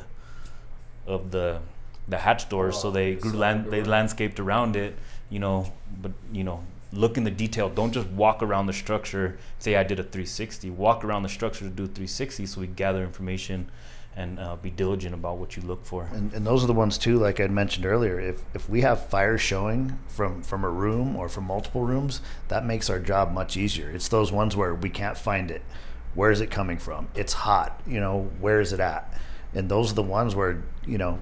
[SPEAKER 7] of the the hatch doors. So they grew land they landscaped around it you know but you know look in the detail. Don't just walk around the structure. Say i did a 360 walk around the structure to do a 360 so we gather information and uh, be diligent about what you look for
[SPEAKER 5] And, and those are the ones too, like I mentioned earlier. If if we have fire showing from from a room or from multiple rooms, that makes our job much easier. It's those ones where we can't find it. Where is it coming from? It's hot. You know, where is it at? And those are the ones where you know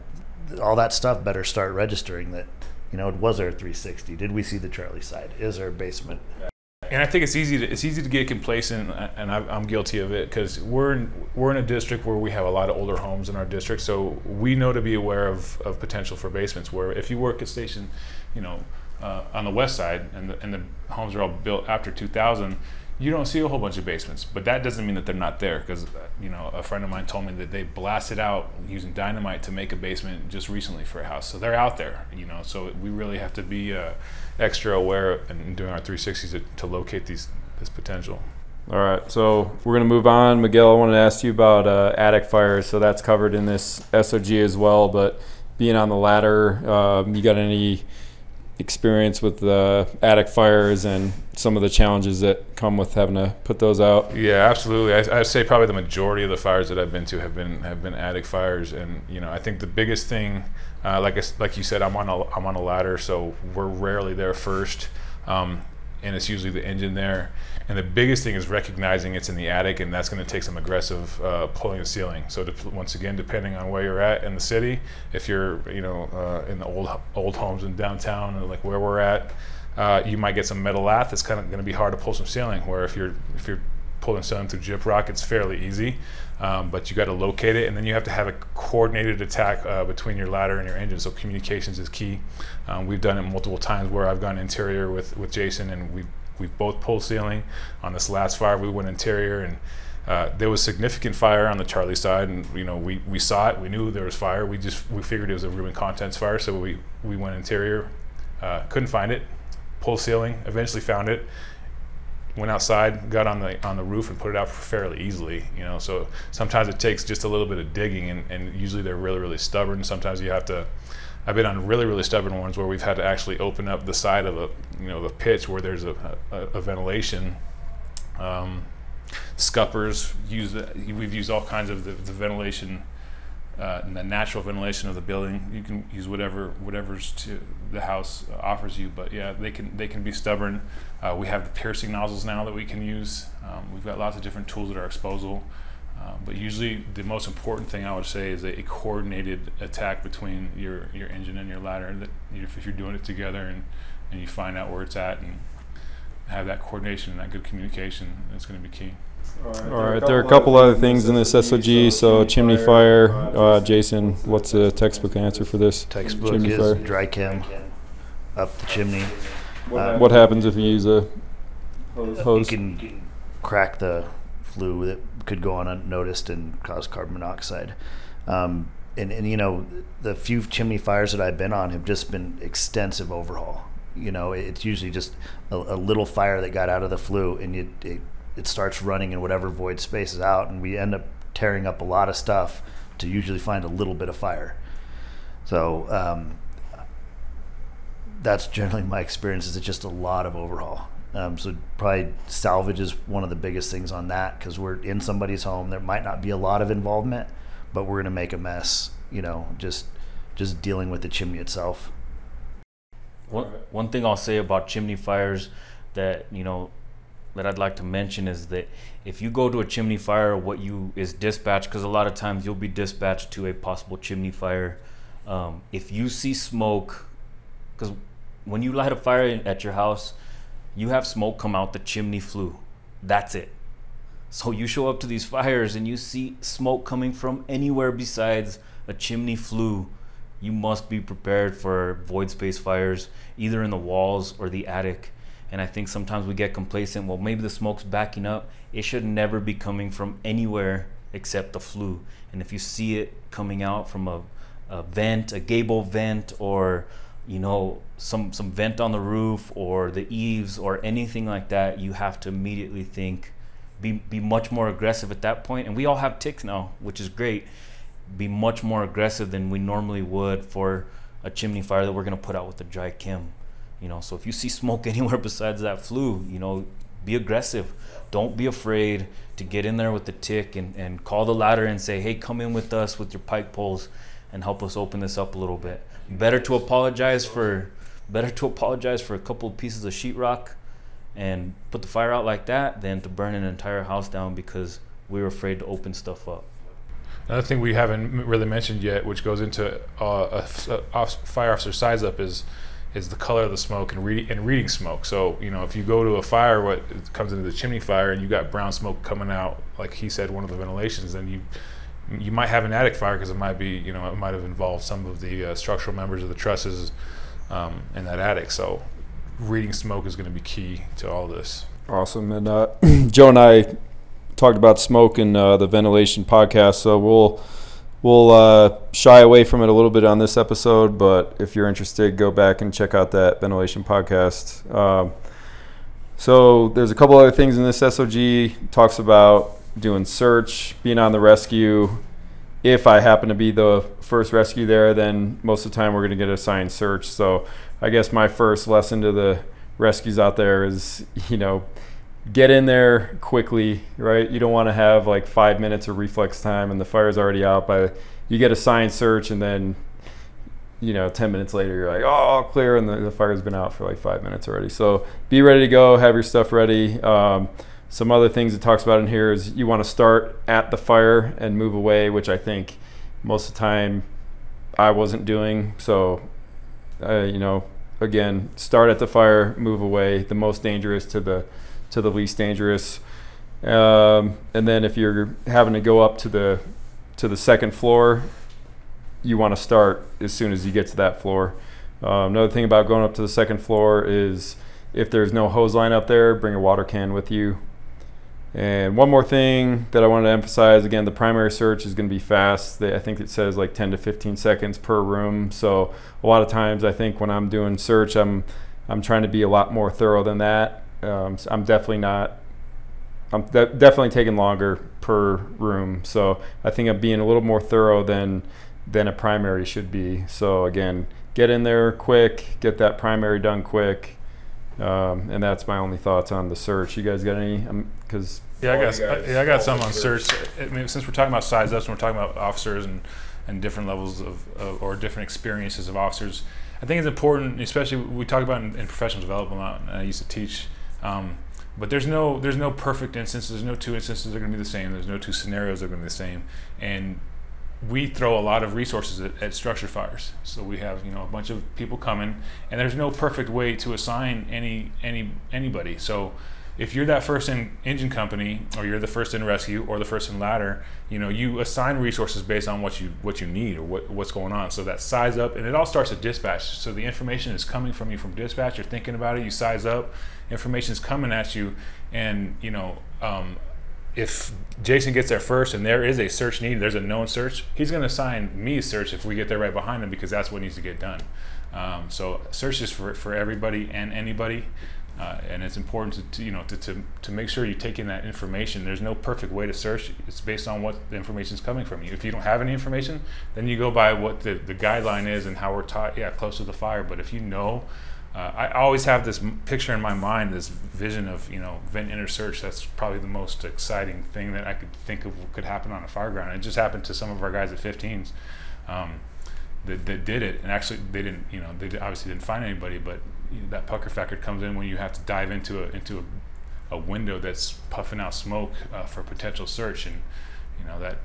[SPEAKER 5] all that stuff better start registering that You know, it was a 360? Did we see the Charlie side? Is our basement?
[SPEAKER 4] And I think it's easy to it's easy to get complacent, and I, I'm guilty of it because we're in, we're in a district where we have a lot of older homes in our district, so we know to be aware of, of potential for basements. Where if you work at station, you know, uh, on the west side, and the, and the homes are all built after 2000, you don't see a whole bunch of basements. But that doesn't mean that they're not there because you know a friend of mine told me that they blasted out using dynamite to make a basement just recently for a house. So they're out there, you know. So we really have to be uh, extra aware and doing our 360s to, to locate these this potential.
[SPEAKER 3] All right, so we're gonna move on. Miguel, I wanted to ask you about uh, attic fires. So that's covered in this SOG as well. But being on the ladder, um, you got any experience with the attic fires and some of the challenges that come with having to put those out?
[SPEAKER 4] Yeah, absolutely. I, I'd say probably the majority of the fires that I've been to have been have been attic fires, and you know I think the biggest thing, uh, like like you said, I'm on a I'm on a ladder, so we're rarely there first, um, and it's usually the engine there. And the biggest thing is recognizing it's in the attic, and that's going to take some aggressive uh, pulling the ceiling. So once again, depending on where you're at in the city, if you're you know uh, in the old old homes in downtown, like where we're at, uh, you might get some metal lath. It's kind of going to be hard to pull some ceiling. Where if you're if you're pulling ceiling through gyprock, it's fairly easy. Um, but you got to locate it, and then you have to have a coordinated attack uh, between your ladder and your engine. So communications is key. Um, we've done it multiple times where I've gone interior with with Jason, and we we both pulled ceiling. On this last fire, we went interior, and uh, there was significant fire on the Charlie side, and you know we, we saw it. We knew there was fire. We just we figured it was a room and contents fire, so we we went interior. Uh, couldn't find it. Pulled ceiling. Eventually found it. Went outside, got on the on the roof, and put it out fairly easily. You know, so sometimes it takes just a little bit of digging, and, and usually they're really really stubborn. Sometimes you have to I've been on really, really stubborn ones where we've had to actually open up the side of a, you know, the pitch where there's a, a, a ventilation. Um, scuppers use the, we've used all kinds of the, the ventilation, uh, the natural ventilation of the building. You can use whatever whatever's to the house offers you, but yeah, they can they can be stubborn. Uh, we have the piercing nozzles now that we can use. Um, we've got lots of different tools at our disposal. Uh, but usually, the most important thing I would say is a, a, coordinated attack between your, your engine and your ladder. That if you're doing it together and, and you find out where it's at and have that coordination and that good communication, it's going to be key.
[SPEAKER 3] All right, All right. there are a couple other things in this SOG. So, chimney fire. Uh, Jason, what's the textbook answer for this?
[SPEAKER 5] Textbook chimney is fire? dry chem up the chimney.
[SPEAKER 3] Uh, what happens if you use a hose?
[SPEAKER 5] You can crack the flue that could go on unnoticed and cause carbon monoxide. Um, and, and you know the few chimney fires that I've been on have just been extensive overhaul. You know, it's usually just a, a little fire that got out of the flue, and it, it starts running in whatever void space is out, and we end up tearing up a lot of stuff to usually find a little bit of fire. So um, that's generally my experience. Is it's just a lot of overhaul. Um, so probably salvage is one of the biggest things on that because we're in somebody's home. There might not be a lot of involvement, but we're gonna make a mess. You know, just just dealing with the chimney itself.
[SPEAKER 7] One one thing I'll say about chimney fires that you know that I'd like to mention is that if you go to a chimney fire, what you is dispatched because a lot of times you'll be dispatched to a possible chimney fire. Um, if you see smoke, because when you light a fire at your house, you have smoke come out the chimney flue. That's it. So you show up to these fires and you see smoke coming from anywhere besides a chimney flue. You must be prepared for void space fires, either in the walls or the attic. And I think sometimes we get complacent. Well, maybe the smoke's backing up. It should never be coming from anywhere except the flue. And if you see it coming out from a, a vent, a gable vent, or you know some some vent on the roof or the eaves or anything like that you have to immediately think be be much more aggressive at that point. And we all have TICs now which is great. Be much more aggressive than we normally would for a chimney fire that we're going to put out with a dry chem you know. So if you see smoke anywhere besides that flue you know be aggressive. Don't be afraid to get in there with the TIC and, and call the ladder and say hey come in with us with your pike poles and help us open this up a little bit better to apologize for better to apologize for a couple pieces of sheetrock and put the fire out like that than to burn an entire house down because we were afraid to open stuff up.
[SPEAKER 4] Another thing we haven't really mentioned yet, which goes into uh, a, a fire officer size up, is is the color of the smoke and, re- and reading smoke. So you know if you go to a fire, what comes into the chimney fire, and you got brown smoke coming out, like he said, one of the ventilations, then you you might have an attic fire because it might be you know it might have involved some of the uh, structural members of the trusses um, in that attic. So reading smoke is going to be key to all this.
[SPEAKER 3] Awesome. And uh, Joe and I talked about smoke in uh, the ventilation podcast, so we'll we'll uh, shy away from it a little bit on this episode. But if you're interested, go back and check out that ventilation podcast. Um, so there's a couple other things in this SOG. Talks about doing search, being on the rescue. If I happen to be the first rescue there, then most of the time we're going to get assigned search. So I guess my first lesson to the rescues out there is, you know, get in there quickly, right? You don't want to have like five minutes of reflex time and the fire's already out. By you get assigned search and then, you know, ten minutes later you're like, oh, clear, and the, the fire's been out for like five minutes already. So be ready to go. Have your stuff ready. Um, some other things it talks about in here is you want to start at the fire and move away, which I think most of the time I wasn't doing. So, uh, you know, again, start at the fire, move away, the most dangerous to the to the least dangerous. Um, and then if you're having to go up to the to the second floor, you want to start as soon as you get to that floor. Um, another thing about going up to the second floor is if there's no hose line up there, bring a water can with you. And one more thing that I wanted to emphasize again, the primary search is going to be fast. I think it says like 10 to 15 seconds per room. So a lot of times, I think when I'm doing search, I'm I'm trying to be a lot more thorough than that. Um, so I'm definitely not. I'm de- definitely taking longer per room. So I think I'm being a little more thorough than than a primary should be. So again, get in there quick, get that primary done quick, um, and that's my only thoughts on the search. You guys got any? Because
[SPEAKER 4] yeah, I got yeah, I got some on search. I mean, since we're talking about size ups and we're talking about officers and and different levels of, of or different experiences of officers, I think it's important, especially we talk about in, in professional development. a lot, And I used to teach. Um, but there's no there's no perfect instance. There's no two instances that are going to be the same. There's no two scenarios that are going to be the same. And we throw a lot of resources at, at structure fires. So we have you know a bunch of people coming, and there's no perfect way to assign any any anybody. So if you're that first in engine company, or you're the first in rescue, or the first in ladder, you know you assign resources based on what you what you need or what, what's going on. So that size up, and it all starts at dispatch. So the information is coming from you from dispatch. You're thinking about it. You size up. Information is coming at you, and you know um, if Jason gets there first and there is a search need, there's a known search, he's going to assign me search if we get there right behind him because that's what needs to get done. Um, so search is for, for everybody and anybody. Uh, and it's important to, to, you know to, to, to make sure you take in that information. There's no perfect way to search. It's based on what the information is coming from you. If you don't have any information, then you go by what the, the guideline is and how we're taught. Yeah, close to the fire. But if you know uh, I always have this picture in my mind, this vision of you know vent enter search. That's probably the most exciting thing that I could think of could happen on a fire ground. It just happened to some of our guys at 15s um, that, that did it, and actually they didn't. You know, they obviously didn't find anybody, but you know, that pucker factor comes in when you have to dive into a into a, a window that's puffing out smoke uh, for potential search, and you know that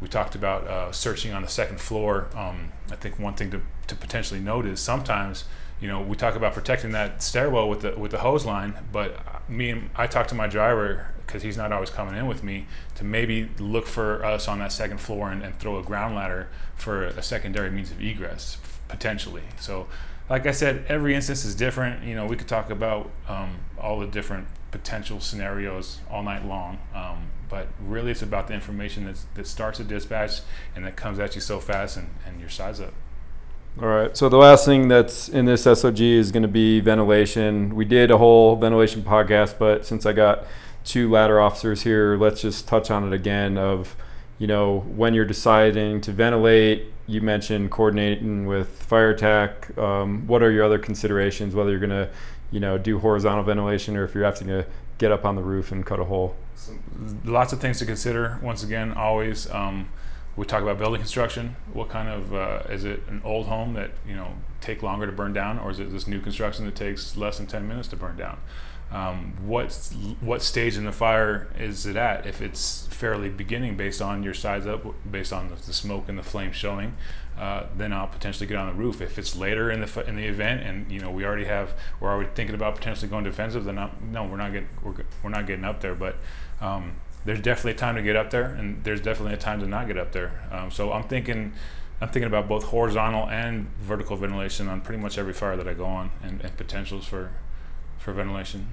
[SPEAKER 4] we talked about uh, searching on the second floor. Um, I think one thing to, to potentially note is sometimes you know, we talk about protecting that stairwell with the with the hose line, but me and I talk to my driver because he's not always coming in with me to maybe look for us on that second floor and, and throw a ground ladder for a secondary means of egress potentially. So, like I said, every instance is different. You know, we could talk about um, all the different potential scenarios all night long. Um, but really, it's about the information that's, that starts at dispatch and that comes at you so fast and, and your size up.
[SPEAKER 3] All right. So the last thing that's in this SOG is going to be ventilation. We did a whole ventilation podcast, but since I got two ladder officers here, let's just touch on it again. Of you know when you're deciding to ventilate, you mentioned coordinating with fire attack. Um, what are your other considerations? Whether you're going to you know do horizontal ventilation or if you're having to get up on the roof and cut a hole.
[SPEAKER 4] Lots of things to consider. Once again, always. Um, we talk about building construction. What kind of uh, is it? An old home that you know take longer to burn down, or is it this new construction that takes less than 10 minutes to burn down? Um, what what stage in the fire is it at? If it's fairly beginning, based on your size up, based on the, the smoke and the flame showing, uh, then I'll potentially get on the roof. If it's later in the in the event, and you know we already have, we're already thinking about potentially going defensive, then I'm, no, we're not getting we're, we're not getting up there. But um, there's definitely a time to get up there, and there's definitely a time to not get up there. Um, so I'm thinking. I'm thinking about both horizontal and vertical ventilation on pretty much every fire that I go on, and, and potentials for for ventilation.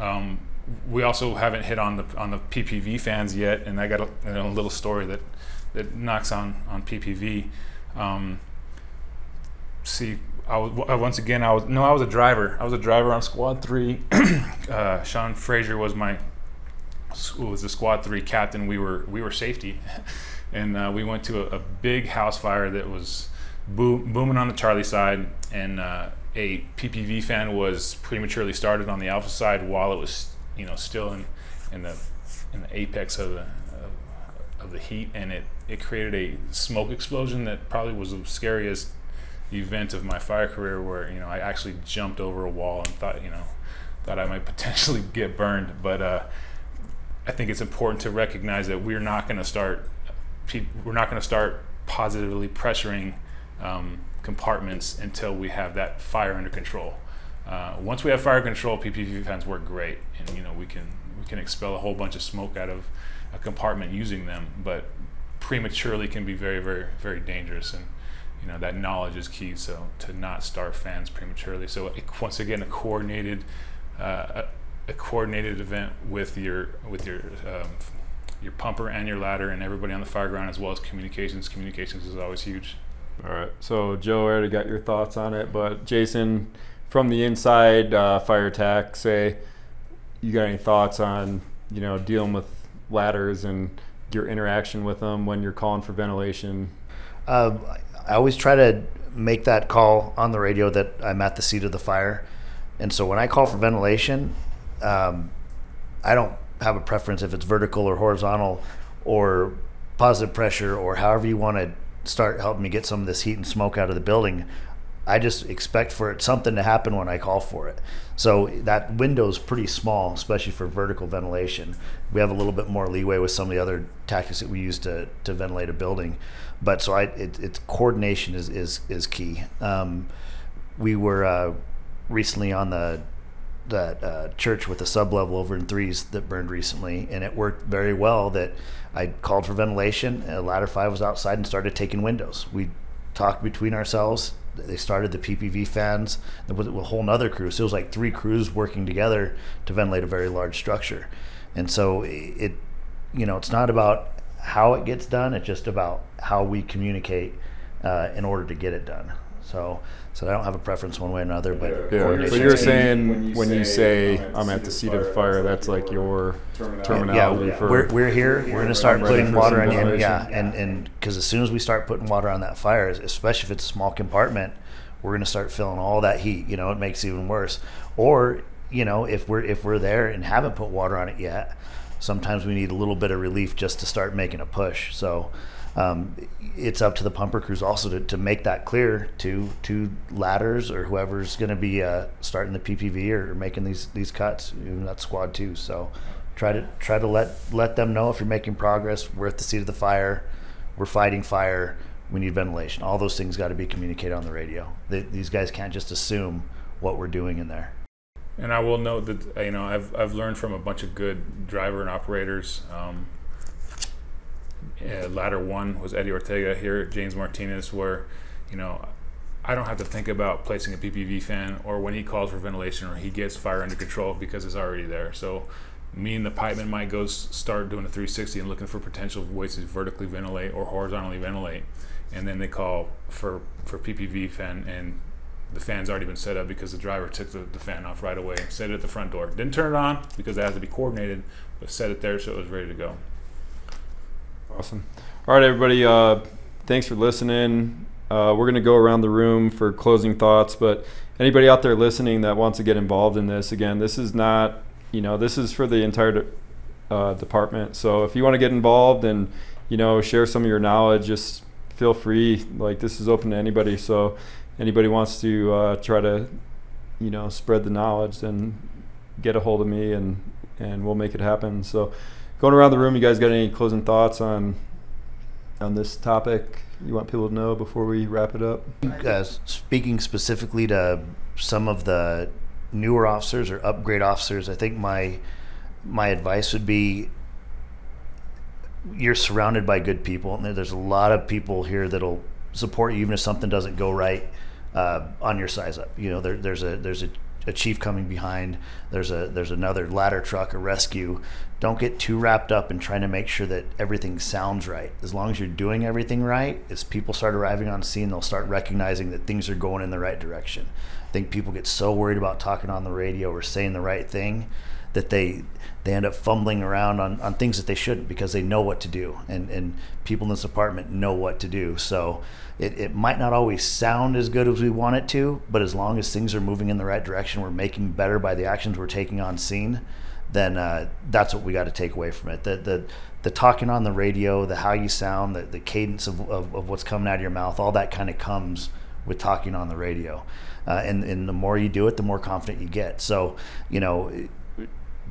[SPEAKER 4] Um, we also haven't hit on the on the PPV fans yet, and I got a, a little story that that knocks on on PPV. Um, see, I was once again I was no I was a driver. I was a driver on Squad Three. uh, Sean Frazier was my was the Squad Three captain. We were we were safety, and uh, we went to a, a, big house fire that was boom, booming on the Charlie side, and uh, a PPV fan was prematurely started on the Alpha side while it was you know still in in the in the apex of the of, the heat, and it it created a smoke explosion that probably was the scariest event of my fire career where you know I actually jumped over a wall and thought you know thought I might potentially get burned. But uh, I think it's important to recognize that we're not going to start we're not going to start positively pressuring um, compartments until we have that fire under control uh, once we have fire control PPV fans work great and you know we can we can expel a whole bunch of smoke out of a compartment using them but prematurely can be very, very, very dangerous. And you know that knowledge is key. So to not start fans prematurely. So once again, a coordinated, uh, a, a, coordinated event with your with your um, your pumper and your ladder and everybody on the fire ground as well as communications. Communications is always huge.
[SPEAKER 3] All right. So Joe already got your thoughts on it, but Jason, from the inside uh, fire attack, say you got any thoughts on you know dealing with ladders and your interaction with them when you're calling for ventilation?
[SPEAKER 5] Uh, I always try to make that call on the radio that I'm at the seat of the fire. And so when I call for ventilation, um, I don't have a preference if it's vertical or horizontal or positive pressure or however you want to start helping me get some of this heat and smoke out of the building. I just expect for it something to happen when I call for it. So that window is pretty small, especially for vertical ventilation. We have a little bit more leeway with some of the other tactics that we use to, to ventilate a building, but so I it, it's coordination is is is key. Um, we were uh, recently on the that uh, church with the sub level over in threes that burned recently, and it worked very well. That I called for ventilation, and ladder five was outside and started taking windows. We talked between ourselves they started the PPV fans. There was a whole other crew. So it was like three crews working together to ventilate a very large structure. And so it, you know, it's not about how it gets done. It's just about how we communicate uh, in order to get it done. So, so I don't have a preference one way or another, but
[SPEAKER 3] yeah. But you're saying when you say I'm at the seat of the fire, that's like your terminology
[SPEAKER 5] yeah,
[SPEAKER 3] for.
[SPEAKER 5] We're, we're here. We're going to start putting water on you. Yeah, and and because as soon as we start putting water on that fire, especially if it's a small compartment, we're going to start feeling all that heat. You know, it makes it even worse. Or you know, if we're if we're there and haven't put water on it yet, sometimes we need a little bit of relief just to start making a push. So um, it's up to the pumper crews also to, to make that clear to to ladders or whoever's going to be uh, starting the PPV or, making these these cuts. Even that squad too. So try to try to let let them know if you're making progress. We're at the seat of the fire. We're fighting fire. We need ventilation. All those things got to be communicated on the radio. They, these guys can't just assume what we're doing in there.
[SPEAKER 4] And I will note that you know I've I've learned from a bunch of good driver and operators. Um, uh, ladder one was Eddie Ortega here, James Martinez, where you know I don't have to think about placing a PPV fan or when he calls for ventilation or he gets fire under control because it's already there. So me and the pipeman might go start doing a 360 and looking for potential ways to vertically ventilate or horizontally ventilate, and then they call for for PPV fan and the fan's already been set up because the driver took the, the fan off right away, set it at the front door. Didn't turn it on because it has to be coordinated, but set it there so it was ready to go.
[SPEAKER 3] Awesome. All right, everybody. Uh, thanks for listening. Uh, we're going to go around the room for closing thoughts, but anybody out there listening that wants to get involved in this, again, this is not, you know, this is for the entire de- uh, department. So if you want to get involved and, you know, share some of your knowledge, just feel free. Like this is open to anybody. So anybody wants to uh, try to, you know, spread the knowledge, then get a hold of me and and we'll make it happen. So, going around the room, you guys got any closing thoughts on on this topic? You want people to know before we wrap it up?
[SPEAKER 5] Uh, speaking specifically to some of the newer officers or upgrade officers, I think my my advice would be you're surrounded by good people, and there's a lot of people here that'll support you even if something doesn't go right uh, on your size up. You know, there, there's a there's a, a chief coming behind. There's a there's another ladder truck, a rescue. Don't get too wrapped up in trying to make sure that everything sounds right. As long as you're doing everything right, as people start arriving on scene, they'll start recognizing that things are going in the right direction. I think people get so worried about talking on the radio or saying the right thing that they they end up fumbling around on, on things that they shouldn't because they know what to do. And, and people in this apartment know what to do. So it, it might not always sound as good as we want it to but as long as things are moving in the right direction we're making better by the actions we're taking on scene then uh, that's what we got to take away from it. The, the the talking on the radio the how you sound the, the cadence of, of, of what's coming out of your mouth all that kind of comes with talking on the radio. Uh, and, and the more you do it the more confident you get. So you know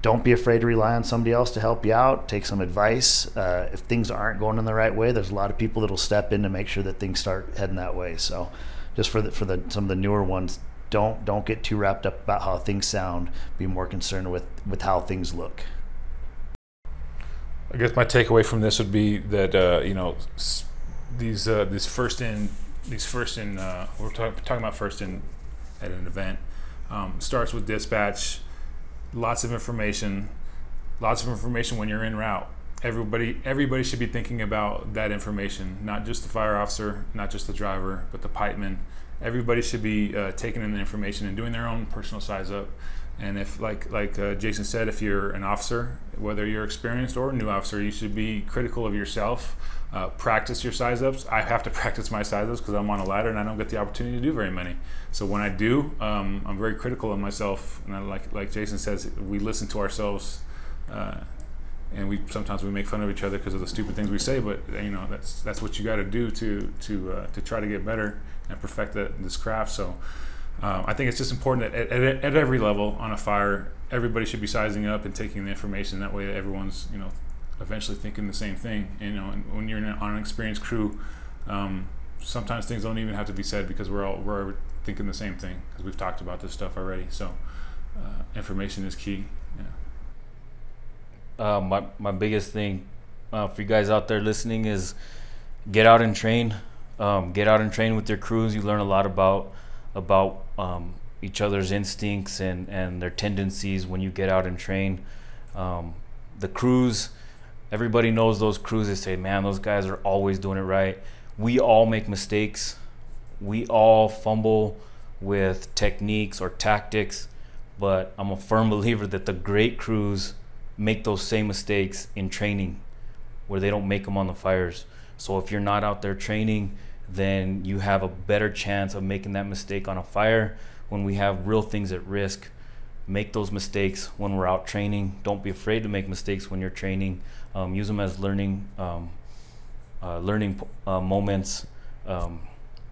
[SPEAKER 5] don't be afraid to rely on somebody else to help you out. Take some advice. Uh, if things aren't going in the right way, there's a lot of people that'll step in to make sure that things start heading that way. So, just for the, for the some of the newer ones, don't don't get too wrapped up about how things sound. Be more concerned with with how things look.
[SPEAKER 4] I guess my takeaway from this would be that uh, you know these uh, these first in these first in uh, we're talk, talking about first in at an event um, starts with dispatch lots of information, lots of information when you're en route. Everybody, everybody should be thinking about that information, not just the fire officer, not just the driver, but the pipeman. Everybody should be uh, taking in the information and doing their own personal size up. And if, like like uh, Jason said, if you're an officer, whether you're experienced or a new officer, you should be critical of yourself. Uh, practice your size ups. I have to practice my size ups because I'm on a ladder and I don't get the opportunity to do very many. So when I do, um, I'm very critical of myself. And I, like like Jason says, we listen to ourselves, uh, and we sometimes we make fun of each other because of the stupid things we say. But you know that's that's what you got to do to to uh, to try to get better and perfect the, this craft. So. Um, I think it's just important that at, at, at, every level on a fire, everybody should be sizing up and taking the information. That way, everyone's you know eventually thinking the same thing. You know, and when you're on an experienced crew, um, sometimes things don't even have to be said because we're all we're thinking the same thing because we've talked about this stuff already. So, uh, information is key.
[SPEAKER 7] Yeah. Uh, my my biggest thing uh, for you guys out there listening is get out and train. Um, get out and train with your crews. You learn a lot about about um, each other's instincts and, and their tendencies when you get out and train. Um, the crews, everybody knows those crews. They say, man, those guys are always doing it right. We all make mistakes. We all fumble with techniques or tactics, but I'm a firm believer that the great crews make those same mistakes in training where they don't make them on the fires. So if you're not out there training, then you have a better chance of making that mistake on a fire when we have real things at risk. Make those mistakes when we're out training. Don't be afraid to make mistakes when you're training. Um, use them as learning um, uh, learning uh, moments. Um,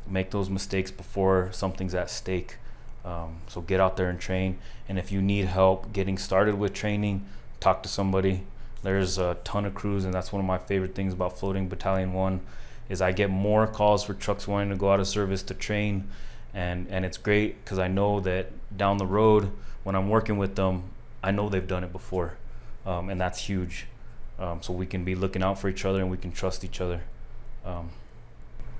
[SPEAKER 7] make those mistakes before something's at stake. Um, so get out there and train. And if you need help getting started with training, talk to somebody. There's a ton of crews, and that's one of my favorite things about floating Battalion One is I get more calls for trucks wanting to go out of service to train, and and it's great because I know that down the road when I'm working with them, I know they've done it before, um, and that's huge. Um, so we can be looking out for each other and we can trust each other. Um,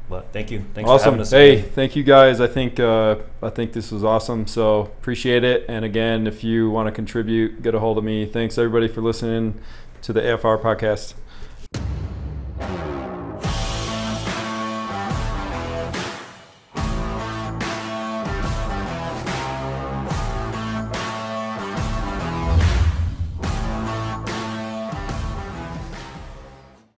[SPEAKER 7] but thank you. Thanks
[SPEAKER 3] awesome. Hey, thank you guys. I think uh, I think this was awesome. So appreciate it. And again, if you want to contribute, get a hold of me. Thanks everybody for listening to the AFR podcast.